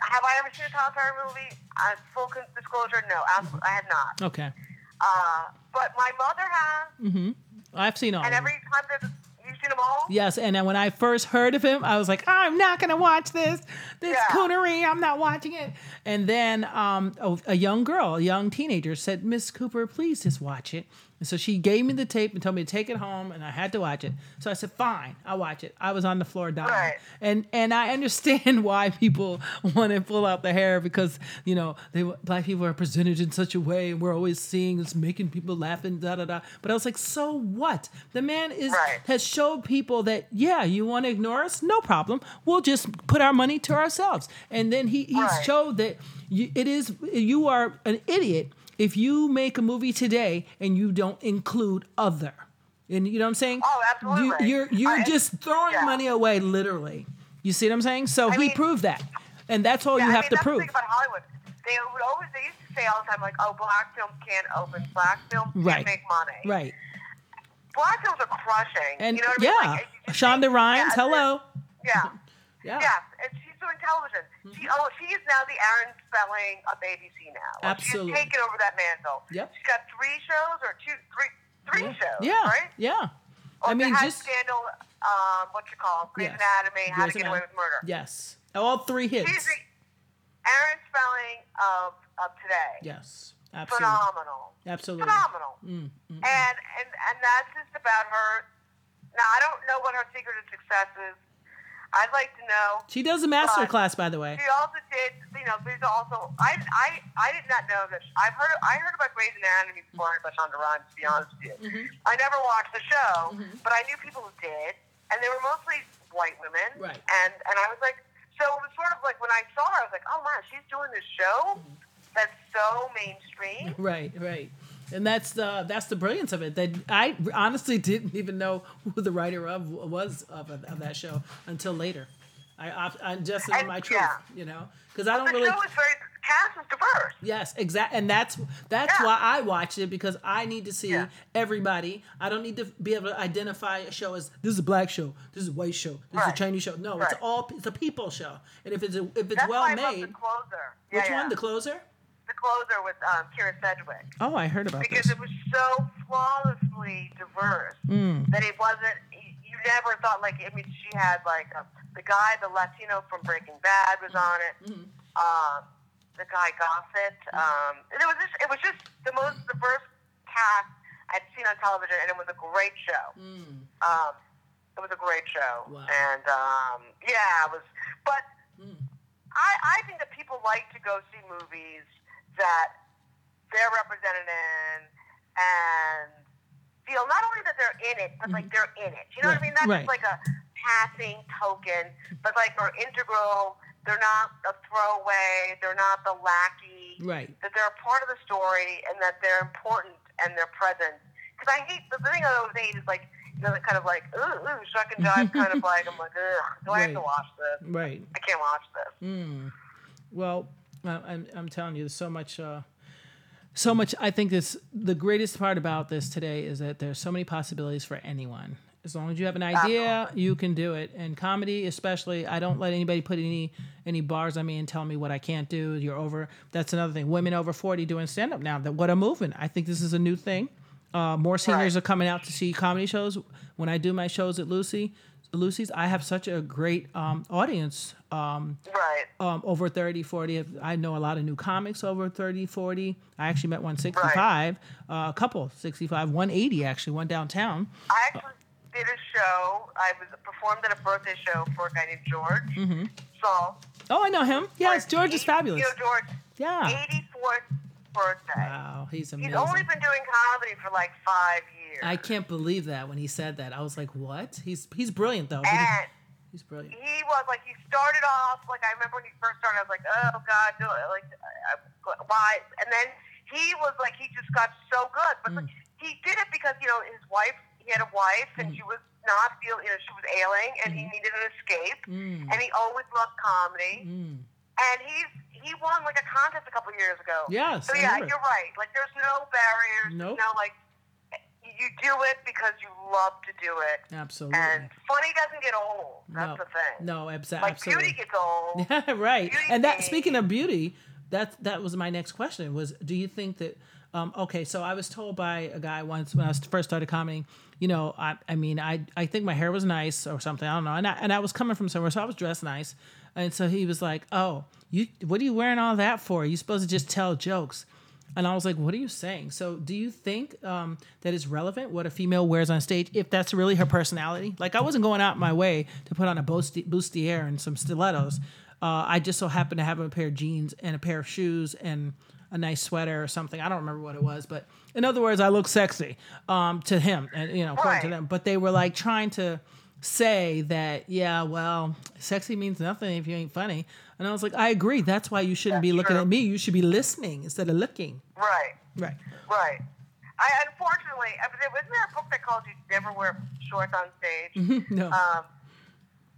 Have I ever seen a Tyler Perry movie? Uh, full disclosure, no, I have not. Okay. Uh, but my mother has, Mm-hmm. I've seen all. and every time there's you've seen them all. Yes, and then when I first heard of him, I was like, I'm not gonna watch this. This Yeah. coonery, I'm not watching it. And then um, a, a young girl, a young teenager, said, Miss Cooper, please just watch it. And so she gave me the tape and told me to take it home, and I had to watch it. So I said, fine, I'll watch it. I was on the floor dying, Right. and and I understand why people want to pull out the hair because you know they black people are presented in such a way, and we're always seeing it's making people laugh and da da da. But I was like, so what? The man is Right. has showed people that yeah, you want to ignore us, no problem. We'll just put our money to ourselves. And then he he Right. showed that you, it is you are an idiot if you make a movie today and you don't include other. And you know what I'm saying? Oh, absolutely. You, are you're I- just throwing yeah. money away, literally. You see what I'm saying? So I he mean- proved that, and that's all Yeah, you I have mean, to that's prove. The thing about Hollywood, they would always they used to say all the time like, "Oh, black films can't open, black films can't Right. make money." Right? Black films are crushing. And you know what I mean? yeah, Like, Shonda think- Rhimes, yeah, hello. Yeah, Yeah. yeah, and she's television. She oh, she is now the Aaron Spelling of ABC now. Absolutely. she's taken over that mantle. Yep. She's got three shows or two, three, three yeah. shows. Yeah. right. Yeah. Oh, I mean, just scandal. Um, what you call it? Grey's Yes. Anatomy. How Grey's to Get Away with Murder. yes, all three hits. She's the Aaron Spelling of of today. Yes, absolutely, Phenomenal. absolutely. Phenomenal. Mm, mm, And and and that's just about her. Now I don't know what her secret of success is. I'd like to know. She does a master class, by the way. She also did, you know. There's also I I I did not know that. I've heard I heard about Grey's Anatomy before I heard about Shonda Rhimes. To be honest with you, Mm-hmm. I never watched the show, but I knew people who did, and they were mostly white women. Right. And and I was like, so it was sort of like when I saw her, I was like, oh man, she's doing this show Mm-hmm. that's so mainstream. Right, right. And that's the that's the brilliance of it. That I honestly didn't even know who the writer of was of, of that show until later. I, I I'm just in my truth, yeah. you know, because I don't the really. show is very cast is diverse. Yes, exactly, and that's that's Yeah. why I watched it because I need to see Yeah. everybody. I don't need to be able to identify a show as this is a black show, this is a white show, this is a Chinese show. No, it's all it's a people show, and if it's a, if it's That's well why I love made, the closer. which yeah, one? The closer? The closer with um, Kyra Sedgwick. Oh, I heard about it. because this. it was so flawlessly diverse Mm. that it wasn't. You never thought like. I mean, she had like a, the guy, the Latino from Breaking Bad, was on it. Mm-hmm. Um, the guy Gossett. Um, and it was just. It was just the most diverse cast I'd seen on television, and it was a great show. Mm. Um, it was a great show, Wow. and um, yeah, it was. But Mm. I, I think that people like to go see movies that they're represented in and feel not only that they're in it, but like they're in it. You know what I mean? Not Mm-hmm. Right. just like a passing token, but like are integral. They're not a throwaway. They're not the lackey. Right. That they're a part of the story and that they're important and they're present. Because I hate the thing I always hate is like you know, kind of like ooh, ooh, shuck and jive kind of like I'm like, ugh, do I have to watch this? Right. I can't watch this. Mm. Well, I'm, I'm telling you, there's so much, uh, so much. I think this the greatest part about this today is that there's so many possibilities for anyone. As long as you have an idea, you can do it. And comedy, especially, I don't let anybody put any any bars on me and tell me what I can't do. You're over. That's another thing. Women over 40 doing stand up now. That what a movement. I think this is a new thing. Uh, more seniors Right. are coming out to see comedy shows. When I do my shows at Lucy, Lucy's, I have such a great um, audience. Um, Right. um, over 30, 40. I know a lot of new comics over 30, 40. I actually met one 65, uh, a couple 65, 180 actually, one downtown. I actually did a show. I was performed at a birthday show for a guy named George. Mm-hmm. So Oh, I know him. Yes, George is fabulous. You know George. Yeah. 84th birthday. Wow, he's amazing. He's only been doing comedy for like five years. I can't believe that when he said that. I was like, what? He's he's brilliant though. And He's brilliant. he was like, he started off like I remember when he first started. I was like, oh God, do it. like I, I- why? And then he was like, he just got so good, but like, he did it because you know his wife. He had a wife, and she was not feeling. You know, she was ailing, and he needed an escape. Mm. And he always loved comedy. Mm. And he's he won like a contest a couple years ago. Yes, So yeah, you're right. Like there's no barriers. Nope. No, like you do it because you love to do it. Absolutely. And funny doesn't get old. no, That's the thing. no, abso- Like absolutely. beauty gets old. Yeah, right. Beauty And that speaking of beauty, that that was my next question was do you think that um, okay, so I was told by a guy once when I first started comedy, you know, I, I mean, I, I think my hair was nice or something. I don't know. And I, and I was coming from somewhere, so I was dressed nice. And so he was like, oh, you, what are you wearing all that for? You supposed to just tell jokes. And I was like, what are you saying? So do you think um, that it's relevant what a female wears on stage if that's really her personality? Like I wasn't going out my way to put on a busti- bustier and some stilettos. Uh, I just so happened to have a pair of jeans and a pair of shoes and a nice sweater or something. I don't remember what it was, but in other words, I look sexy um, to him and you know, according to them. But they were like trying to say that, yeah, well, sexy means nothing if you ain't funny. And I was like, I agree. That's why you shouldn't be looking true. at me. You should be listening instead of looking. Right. Right. Right. I unfortunately, I mean, wasn't there a book that called you never wear shorts on stage? no. Um,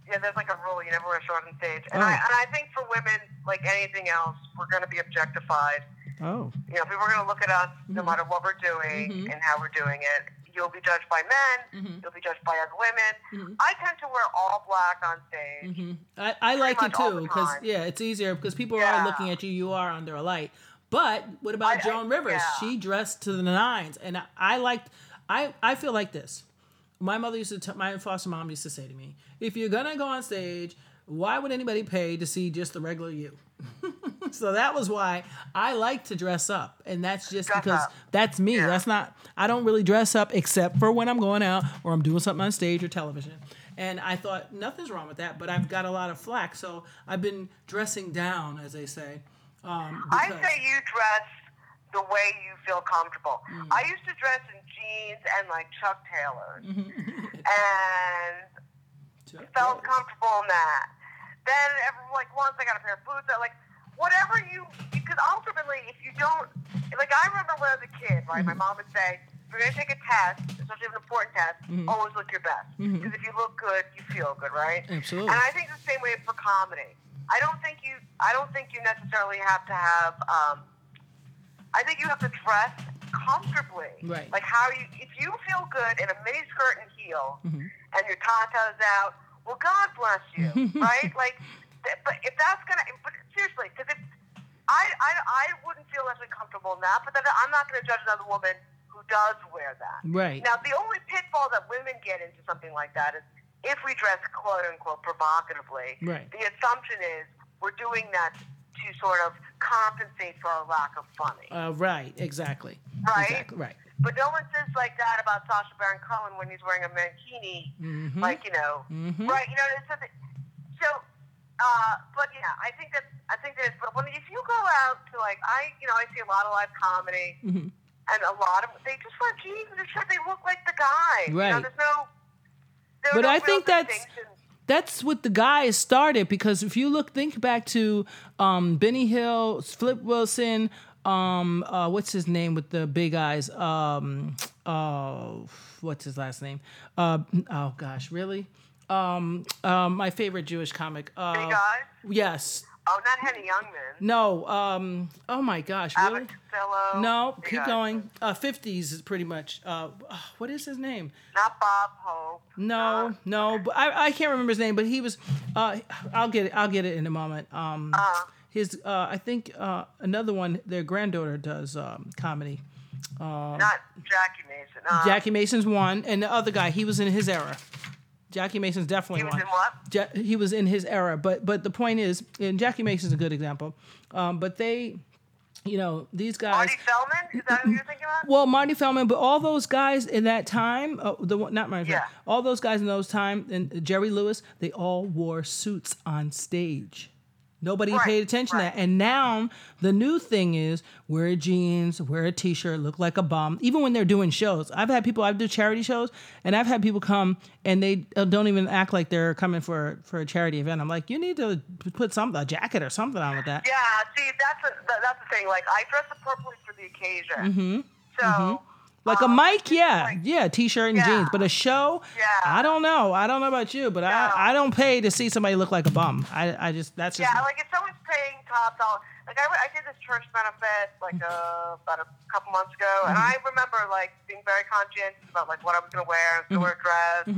yeah, there's like a rule you never wear shorts on stage, and Oh. I and I think for women, like anything else, we're going to be objectified. oh. You know, people are going to look at us no Mm-hmm. matter what we're doing and how we're doing it. You'll be judged by men. Mm-hmm. You'll be judged by other women. I tend to wear all black on stage. hmm I, I like it too because yeah, it's easier because people are looking at you. You are under a light. But what about I- I- Joan Rivers? yeah. She dressed to the nines, and I, I liked. I I feel like this. My mother used to. T- my foster mom used to say to me, "If you're gonna go on stage, why would anybody pay to see just the regular you?" so that was why I like to dress up, and that's just Dress because up. that's me. Yeah. That's not. I don't really dress up except for when I'm going out or I'm doing something on stage or television. And I thought nothing's wrong with that, but I've got a lot of flack, so I've been dressing down, as they say. Um, I say you dress the way you feel comfortable. Mm. I used to dress in jeans and like Chuck Taylors, and felt comfortable in that. Then, every, like once I got a pair of boots, I like whatever you because ultimately, if you don't, like I remember when I was a kid, right? Mm-hmm. My mom would say, "If you're gonna take a test, especially an important test, Mm-hmm. always look your best because if you look good, you feel good, right?" Absolutely. And I think the same way for comedy. I don't think you. I don't think you necessarily have to have. Um, I think you have to dress comfortably. Right. Like how you, if you feel good in a mini skirt and heels, Mm-hmm. and your tatas out, well, God bless you, right? Like, but if that's gonna, but seriously, because if I, I, I wouldn't feel necessarily comfortable in that, but then I'm not going to judge another woman who does wear that. Right. Now, the only pitfall that women get into something like that is if we dress quote unquote provocatively. Right. The assumption is we're doing that to sort of compensate for our lack of funny. Uh, right. Exactly. Right? Exactly. Right. But no one says like that about Sacha Baron Cohen when he's wearing a mankini, Mhm. like you know, Mhm. right? You know, it's something. So, uh, but yeah, I think that I think that. But when if you go out to like I, you know, I see a lot of live comedy, Mhm. and a lot of they just wear jeans and a shirt. They look like the guy. You know, Right. there's no. there But no I think that's- that's what the guys started because if you look think back to um, Benny Hill, Flip Wilson, um, uh, what's his name with the big eyes? Um, oh, what's his last name? Uh, oh gosh, really? Um, um, my favorite Jewish comic. Uh, Big eyes. Yes. Oh, not Henny Youngman. No. Um, oh my gosh, really? Abbott Costello. No, Big keep eyes. going. Uh, 50s is pretty much. Uh, what is his name? Not Bob Hope. No, Not- no, but I, I can't remember his name, but he was. Uh, I'll get it. I'll get it in a moment. Um, Uh-huh. his. Uh, I think uh, another one. Their granddaughter does um, comedy. Not Jackie Mason. Uh, Jackie Mason's one, and the other guy. He was in his era. Jackie Mason's definitely He was one. in what? Ja- he was in his era, but but the point is, and Jackie Mason's a good example. Um, but they, you know, these guys. Marty Feldman. Is that who you're thinking about? Well, Marty Feldman, but all those guys in that time, uh, the not Marty, Yeah. Feldman, all those guys in those time, and Jerry Lewis, they all wore suits on stage. Nobody Right, paid attention to that. And now the new thing is wear jeans, wear a t-shirt, look like a bum. Even when they're doing shows, I've had people. I do charity shows, and I've had people come and they uh, don't even act like they're coming for for a charity event. I'm like, you need to put some a jacket or something on with that. Yeah, see, that's a, that's the thing. Like, I dress appropriately for the occasion. Mm-hmm. So, Like a um, mic, yeah, like- yeah, t-shirt and Yeah. jeans. But a show, Yeah. I don't know. I don't know about you, but No. I, I don't pay to see somebody look like a bum. I, I just that's just Yeah, like if someone's paying top dollar, like I, I did this church benefit like uh, about a couple months ago, and I remember like being very conscientious about like what I was going to wear, going wear a dress,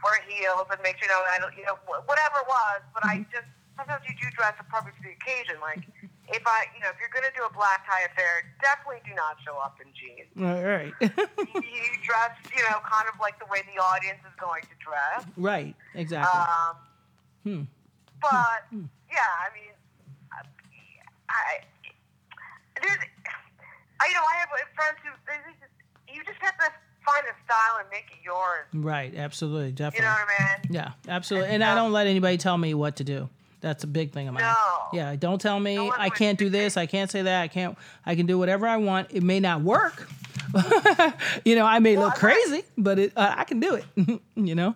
wear heels, and make sure you know I don't, you know whatever it was. But I just sometimes you do dress appropriate to the occasion. Like if I, you know, if you're going to do a black tie affair, definitely do not show up in jeans. right, right, you dress, you know, kind of like the way the audience is going to dress. right, exactly. Um, Hmm. But yeah, I mean, I, there's, I you know I have friends who just, you just have to find a style and make it yours. right, absolutely, Definitely. You know what I mean? Yeah, absolutely. And I don't let anybody tell me what to do. That's a big thing of mine. No. Yeah, don't tell me Don't I can't do this, I can't say that, I can't I can do whatever I want. It may not work. you know, I may look Well, right. crazy, but it, uh, I can do it. you know?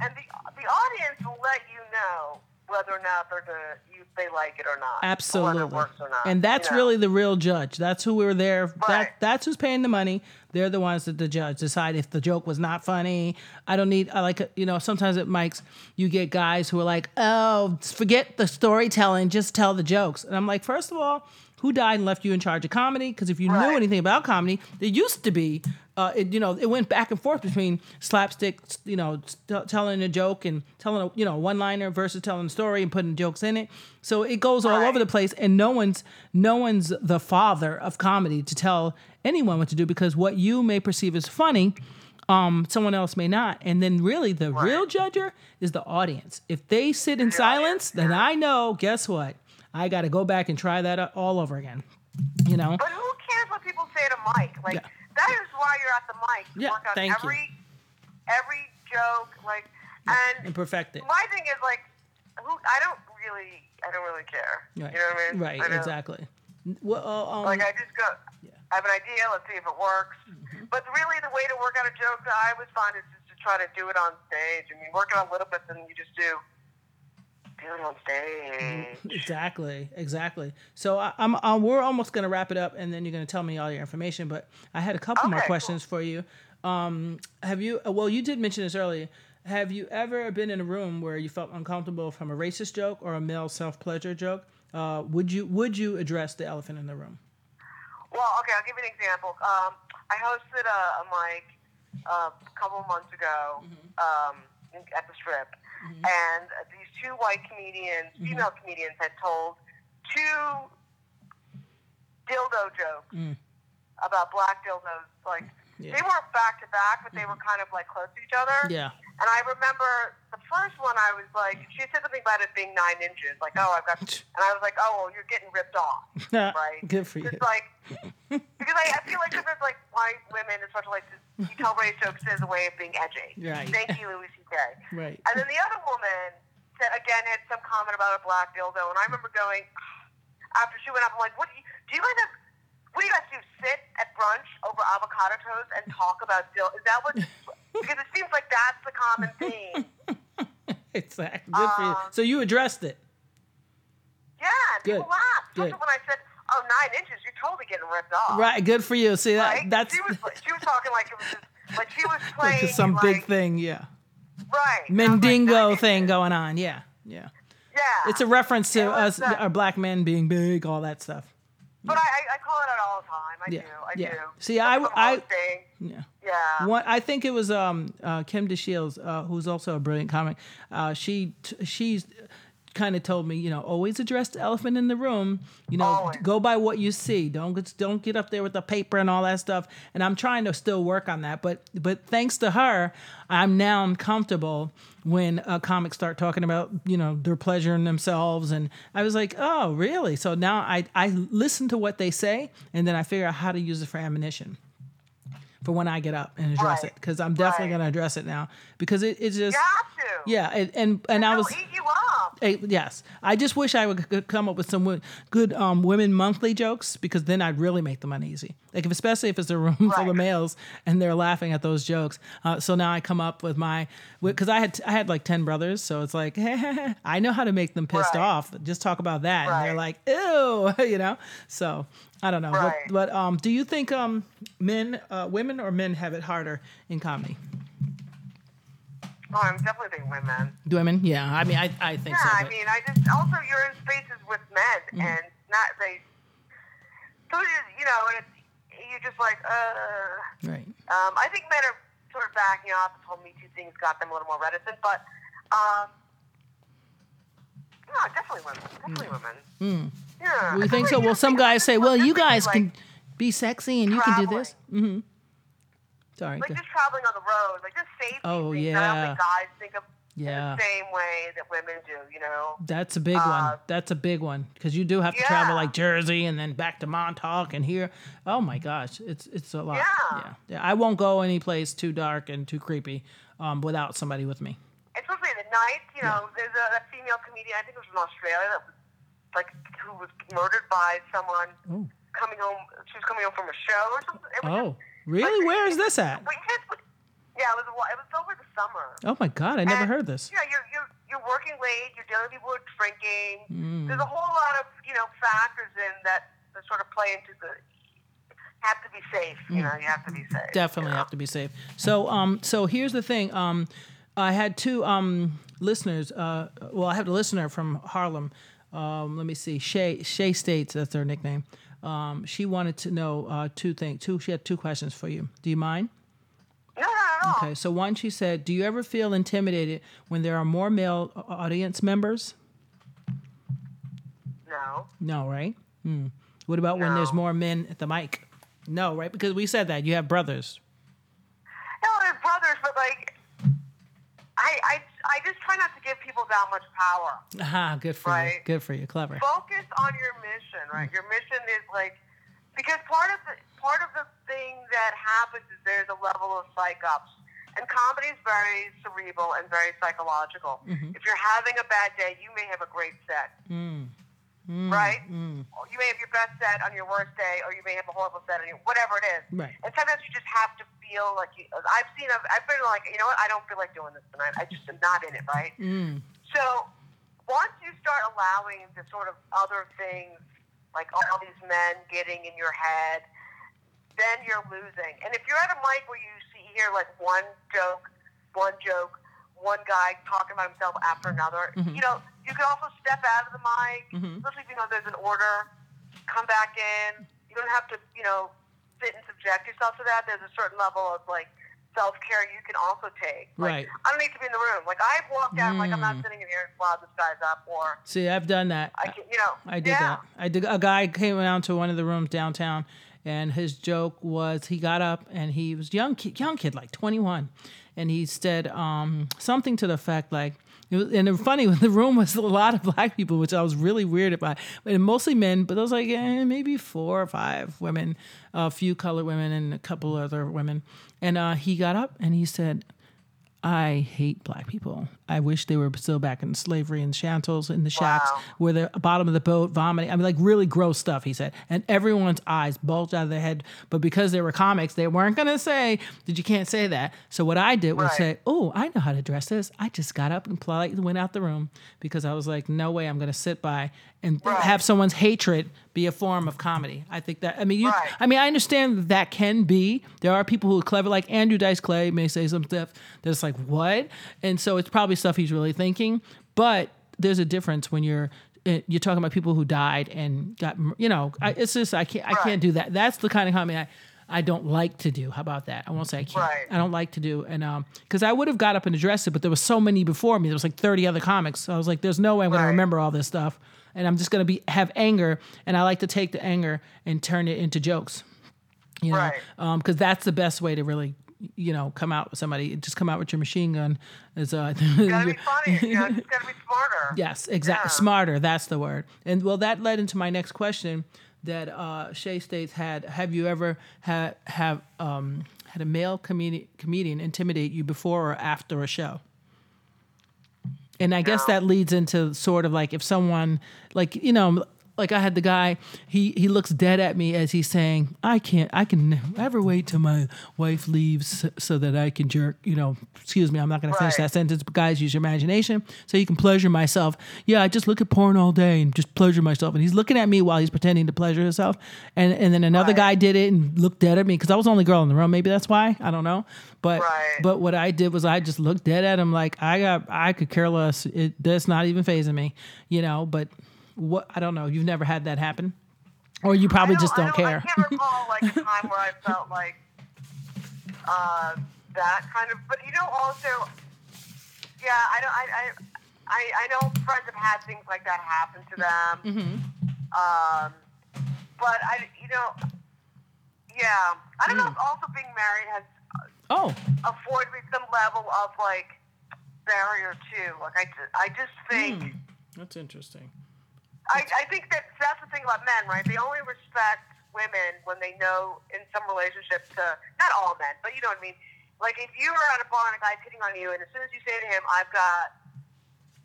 And the the audience will let you know whether or not they're gonna you, they like it or not. Absolutely. Whether it works or not. And that's you know? really the real judge. That's who we were there. That Right. that's who's paying the money. They're the ones that the judge decide if the joke was not funny. I don't need. I like you know. Sometimes at mics you get guys who are like, "Oh, forget the storytelling, just tell the jokes." And I'm like, first of all, who died and left you in charge of comedy? Because if you knew anything about comedy, there used to be. Uh, it, you know, it went back and forth between slapstick, you know, t- telling a joke and telling a, you know, one liner versus telling a story and putting jokes in it. So it goes all Right. over the place, and no one's no one's the father of comedy to tell anyone what to do because what you may perceive as funny, um, someone else may not. And then really, the real judger is the audience. If they sit in silence, then I know. Guess what? I got to go back and try that uh, all over again. You know. But who cares what people say to Mike? Like Yeah. That is why you're at the mic. Yeah, work out thank you. every every joke, like and And perfect it. my thing is like who I don't really I don't really care. Right. You know what I mean? Right. I Exactly. Well, uh, um, Like I just go Yeah. I have an idea, let's see if it works. Mm-hmm. But really the way to work out a joke that I always find is just to try to do it on stage. I mean work it out a little bit then you just do on stage. Exactly, exactly. So I, I'm, i we're almost gonna wrap it up, and then you're gonna tell me all your information. But I had a couple more Okay, cool. questions for you. Um, have you? uh, Well, you did mention this earlier. Have you ever been in a room where you felt uncomfortable from a racist joke or a male self pleasure joke? Uh, would you Would you address the elephant in the room? Well, okay, I'll give you an example. Um, I hosted a, a mic uh, a couple of months ago um, at the Strip, and these two white comedians, female comedians, had told two dildo jokes Mm. about black dildos. Like Yeah. they weren't back to back, but they were kind of like close to each other. Yeah. And I remember the first one, I was like, she said something about it being nine inches. Like, oh, I've got, and I was like, oh, well, you're getting ripped off, right? Good for you. It's like, because I, I feel like sometimes like white women, especially like this, you tell race jokes as a way of being edgy. Right. Thank you, Louis C.K. Right. And then the other woman said again had some comment about a black dildo, and I remember going after she went up, I'm like, what do you do? You guys have what do you guys do? Sit at brunch over avocado toast and talk about dildo? Is that what? because it seems like that's the common theme. Exactly. Good for you. Um, So you addressed it. Yeah, and people laughed. Good. when I said, "Oh, nine inches, you're totally getting ripped off." Right. Good for you. See that Right? that's she was she was talking like it was just, like she was like playing some big thing. Yeah. Right? And I was like, thing going on. Yeah. Yeah. Yeah, It's a reference to It us, uh, our black men being big, all that stuff. But I, I, I call it out all the time. I Yeah, do. I yeah. do. See, I- That's I- I'm. Yeah. Yeah. One, I think it was um, uh, Kim DeShields, uh, who's also a brilliant comic. Uh, she t- she's kind of told me, you know, always address the elephant in the room. You know, Always. go by what you see. Don't get, don't get up there with the paper and all that stuff. And I'm trying to still work on that. But but thanks to her, I'm now comfortable when uh, comics start talking about you know their pleasure in themselves. And I was like, oh really? So now I I listen to what they say, and then I figure out how to use it for ammunition for when I get up and address Right. it because I'm definitely Right. going to address it now because it, it's just You have to. yeah and and, and I was eat you up. enough. Hey, yes, I just wish I would come up with some good um, women monthly jokes because then I'd really make them uneasy. Like, if, especially if it's a room full of males and they're laughing at those jokes. Uh, so now I come up with my because I had I had like ten brothers, so it's like I know how to make them pissed Right. off. Just talk about that, and they're like, ew, you know. So I don't know, Right. but, but um, do you think um, men, uh, women, or men have it harder in comedy? Oh, I'm definitely thinking women. Do women? Yeah, I mean, I I think Yeah, so. Yeah, I mean, I just also you're in spaces with men Mm-hmm. and not they. So you- you know, and it's you're just like, uh. right. Um, I think men are sort of backing off. This whole Me Too thing's got them a little more reticent, but um, no, definitely women. Definitely women. Yeah. We think so. Well, some guys say, "Well, you guys like, can be sexy and you can do this." Mm-hmm. Sorry. like just traveling on the road, like just safety Oh, things. that I don't yeah. think guys think of Yeah. the same way that women do. You know. That's a big one. Uh, That's a big one because you do have to travel like Jersey and then back to Montauk and here. Oh my gosh, it's it's a lot. Yeah. yeah. Yeah. I won't go any place too dark and too creepy um, without somebody with me. especially at night, you know, there's a, a female comedian, I think it was from Australia, that was like who was murdered by someone Oh. coming home. She was coming home from a show or something. It was Really? Where is this at? Yeah, it was it was over the summer. Oh my God, I never And, heard this. You know, you're you're you're working late. You're dealing with people who are drinking. Mm. There's a whole lot of you know factors in that that sort of play into the. Have to be safe. You know, you have to be safe. Mm. Definitely you know? have to be safe. So, um, so here's the thing. Um, I had two um listeners. Uh, well, I have a listener from Harlem. Um, let me see. Shay Shay States. That's her nickname. Um, she wanted to know uh, two things. Two. She had two questions for you. Do you mind? No, not at all. Okay. So one, she said, "Do you ever feel intimidated when there are more male audience members?" No. No, right? Hmm. What about when there's more men at the mic? No, right? Because we said that you have brothers. No, they're brothers, but like, I, I, I just try not to give people that much power. Aha, good for you. Good for you. Clever. Focus on your mission, right? Your mission is like, because part of the part of the thing that happens is there's a level of psych ups, and comedy is very cerebral and very psychological. If you're having a bad day, you may have a great set, Mm. Right? Or You may have your best set on your worst day, or you may have a horrible set on your whatever it is. Right. And sometimes you just have to feel like you. I've seen. I've, I've been like, you know what? I don't feel like doing this tonight. I just am not in it, right? Mm. So once you start allowing the sort of other things, like all these men getting in your head, then you're losing. And if you're at a mic where you see hear like one joke, one joke, one guy talking about himself after another, Mhm. you know, you can also step out of the mic, Mhm. especially if you know there's an order, come back in. You don't have to, you know, sit and subject yourself to that. There's a certain level of like self care you can also take. Like, Right. I don't need to be in the room. Like I've walked out, like I'm not Mm. sitting in here while this guy's up, or See, I've done that. I can, you know, I did yeah. that. I did. A guy came down to one of the rooms downtown, and his joke was he got up and he was young, young kid, like twenty one, and he said um, something to the effect like. Was, and it was funny, the room was a lot of black people, which I was really weird about, and mostly men. But I was like, eh, maybe four or five women, a few colored women, and a couple other women. And uh, he got up and he said, I hate black people. I wish they were still back in slavery and shantles in the shacks Wow. where they're bottom of the boat vomiting. I mean, like really gross stuff, he said. And everyone's eyes bulged out of their head. But because they were comics, they weren't going to say that you can't say that. So what I did was Right. say, oh, I know how to address this. I just got up and politely went out the room because I was like, no way I'm going to sit by and Right. have someone's hatred be a form of comedy. I think that, I mean, you, Right. I mean, I understand that, that can be. There are people who are clever, like Andrew Dice Clay may say some stuff that's like, what? And so it's probably stuff he's really thinking. But there's a difference when you're eh, you're talking about people who died and got, you know, I, it's just I can't I Right. can't do that. That's the kind of comedy I, I don't like to do. How about that? I won't say I can't. Right. I don't like to do, and um, because I would have got up and addressed it, but there was so many before me. There was like 30 other comics. So I was like, there's no way I'm going to remember all this stuff, and I'm just going to be have anger, and I like to take the anger and turn it into jokes you know, Right. because that's the best way to really, you know, come out with somebody. Just come out with your machine gun. Is uh, You gotta be funny. You know, just gotta be smarter. yes, exactly. Yeah. Smarter. That's the word. And well, that led into my next question. That uh, Shay States had. Have you ever had have um, had a male comedi- comedian intimidate you before or after a show? and I guess that leads into sort of like if someone like you know like I had the guy he he looks dead at me as he's saying I can't I can never wait till my wife leaves so that I can jerk you know excuse me I'm not going to finish that sentence but guys use your imagination so you can pleasure myself yeah I just look at porn all day and just pleasure myself and he's looking at me while he's pretending to pleasure himself and and then another Right. guy did it and looked dead at me because I was the only girl in the room maybe that's why I don't know but Right. but what I did was I just looked dead at him like I got I could care less. It that's not even phasing me, you know. But what I don't know. You've never had that happen, or you probably I just I don't care. I can't recall like a time where I felt like uh, that kind of. But you know, also, yeah, I don't. I, I I I know friends have had things like that happen to them. Mm-hmm. Um, but I, you know, yeah, I don't know Mm. if also being married has oh, afforded me some level of like barrier too. Like I, I just think. Hmm. that's interesting. I, I think that that's the thing about men, right? They only respect women when they know in some relationship to not all men, but you know what I mean. Like if you are at a bar and a guy's hitting on you, and as soon as you say to him, "I've got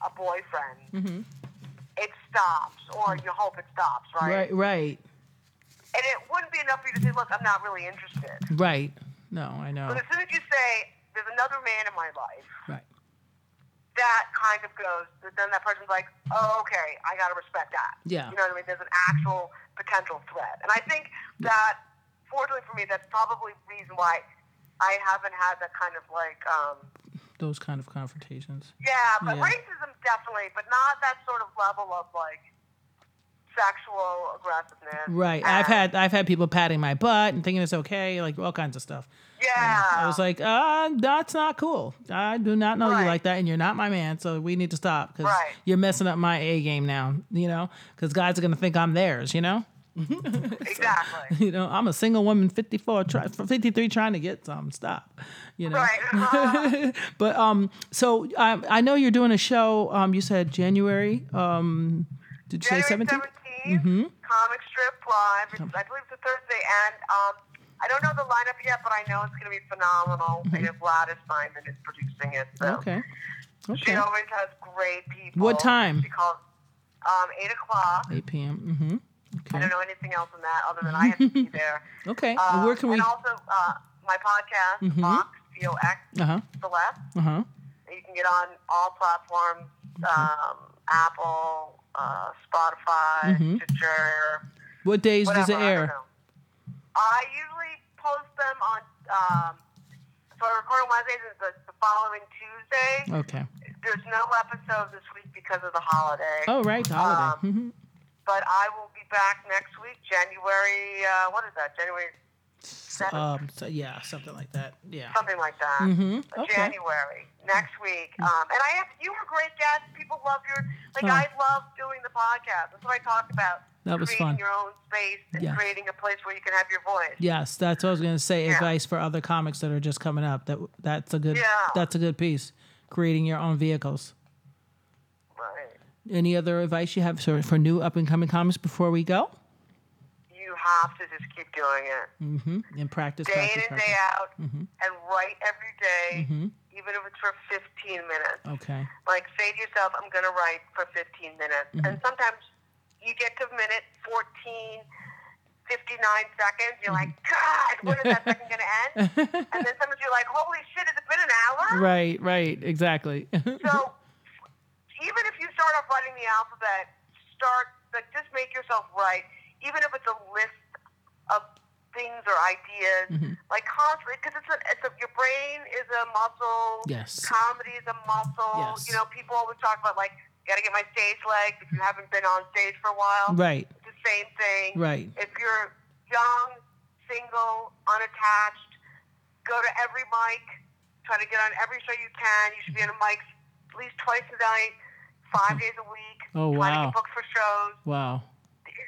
a boyfriend," Mm-hmm. it stops, or you hope it stops, right? Right, right, And it wouldn't be enough for you to say, "Look, I'm not really interested." right. No, I know. But as soon as you say, "There's another man in my life," Right. That kind of goes. Then that person's like, "Oh, okay, I got to respect that." Yeah. You know what I mean? There's an actual potential threat, and I think that, fortunately for me, that's probably the reason why I haven't had that kind of like, um, Those kind of confrontations. yeah, but Yeah. racism definitely, but not that sort of level of like sexual aggressiveness. Right. I've had I've had people patting my butt and thinking it's okay, like all kinds of stuff. Yeah. I was like, uh, that's not cool. I do not know you like that, and you're not my man. So we need to stop because Right. you're messing up my A game now. You know, because guys are gonna think I'm theirs. You know. exactly. You know, I'm a single woman, 54, try, 53, trying to get some. Stop. You know. Right. But um, so I I know you're doing a show. Um, you said January. Um, did you say January 17th? 17th, Mm-hmm. comic strip live. It's, I believe it's a Thursday, and um, I don't know the lineup yet, but I know it's going to be phenomenal. And Gladys Simon is producing it. So Mm-hmm. Okay. She always has great people. What time? She calls um, 8 o'clock. 8 p.m. Mm-hmm. I don't know anything else than that other than I have to be there. Okay. Uh, Where can we? And also uh, my podcast, Mhm. Vox, V-O-X, Uh huh. Celeste. Uh huh. You can get on all platforms, um, Apple, uh, Spotify, Mhm. Stitcher, What days whatever. does it air? I usually post them on. Um, so I record on Wednesdays and the, the following Tuesday. Okay. There's no episode this week because of the holiday. Oh, right. the Holiday. Mhm. But I will be back next week, January. Uh, what is that? January seventh, Um. So, yeah, something like that. Yeah. something like that. Mm-hmm. Okay. January next week. Um, and I have you were great guest. People love your like Oh. I love doing the podcast. That's what I talked about. That was creating fun. your own space and Yeah. creating a place where you can have your voice. Yes, that's what I was gonna say. Yeah. Advice for other comics that are just coming up. That that's a good. Yeah. That's a good piece. Creating your own vehicles. Right. Any other advice you have for, for new up and coming comics before we go? Have to just keep doing it. Mm-hmm. And practice. Day practice, in and practice. day out Mhm. and write every day, Mhm. even if it's for 15 minutes. Okay. Like say to yourself, I'm going to write for 15 minutes. Mm-hmm. And sometimes you get to a minute 14, 59 seconds. You're like, God, when is that second going to end? And then sometimes you're like, holy shit, has it been an hour? Right. Right. Exactly. So even if you start off writing the alphabet, start, like, just make yourself write, even if it's a list of things or ideas, Mhm. like constantly, because it's a, it's a, your brain is a muscle. Yes. Comedy is a muscle. Yes. You know, people always talk about like, got to get my stage legs if you haven't been on stage for a while. right. It's the same thing. Right. If you're young, single, unattached, go to every mic. Try to get on every show you can. You should be on a mic at least twice a night, five days a week. Oh, wow. Try to get booked for shows. Wow.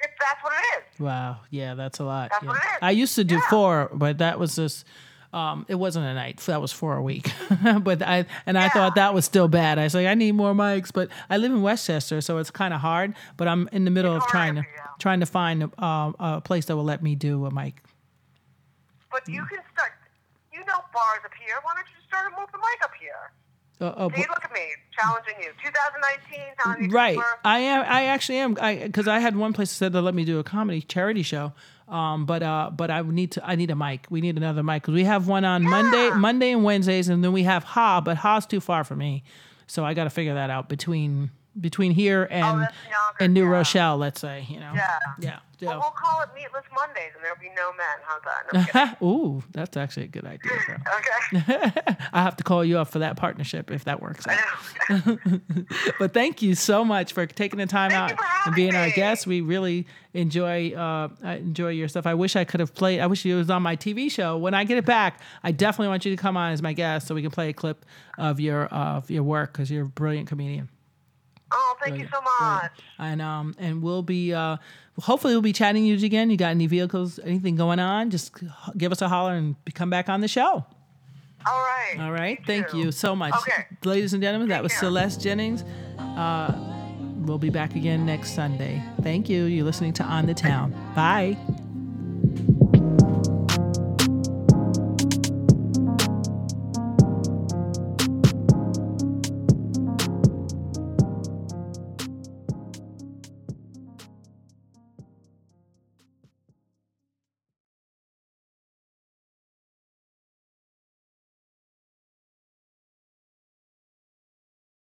It, that's what it is. Wow. Yeah, that's a lot. That's yeah. what it is. I used to do Yeah. four, but that was just um, it wasn't a night. That was for a week. but I and I Yeah. thought that was still bad. I was like, I need more mics, but I live in Westchester, so it's kind of hard. But I'm in the middle It's of trying to trying to find um, a place that will let me do a mic. But you can start. You know bars up here. Why don't you start a move the mic up here? Uh, uh, See, look at me, challenging you. 2019, telling right. I am. I actually am. I because I had one place that said to let me do a comedy charity show. Um, but uh, but I need to. I need a mic. We need another mic because we have one on Monday, Monday and Wednesdays, and then we have Ha. But Ha's too far for me, so I got to figure that out between between here and Oh, and New yeah. Rochelle. Let's say you know. Yeah. Yeah. Well, we'll call it Meatless Mondays, and there'll be no men. How's that? No, Ooh, that's actually a good idea. Okay. I have to call you up for that partnership if that works out. But thank you so much for taking the time Thank out and being our guest. We really enjoy uh, I enjoy your stuff. I wish I could have played. I wish it was on my TV show. When I get it back, I definitely want you to come on as my guest so we can play a clip of your of your work because you're a brilliant comedian. Oh, thank you so much. And um and we'll be uh hopefully we'll be chatting you again. You got any vehicles, anything going on? Just give us a holler and come back on the show. All right. All right. You Thank too. you so much. Okay. Ladies and gentlemen, that was care. Celeste Jennings. Uh, we'll be back again next Sunday. Thank you. You're listening to On the Town. Bye.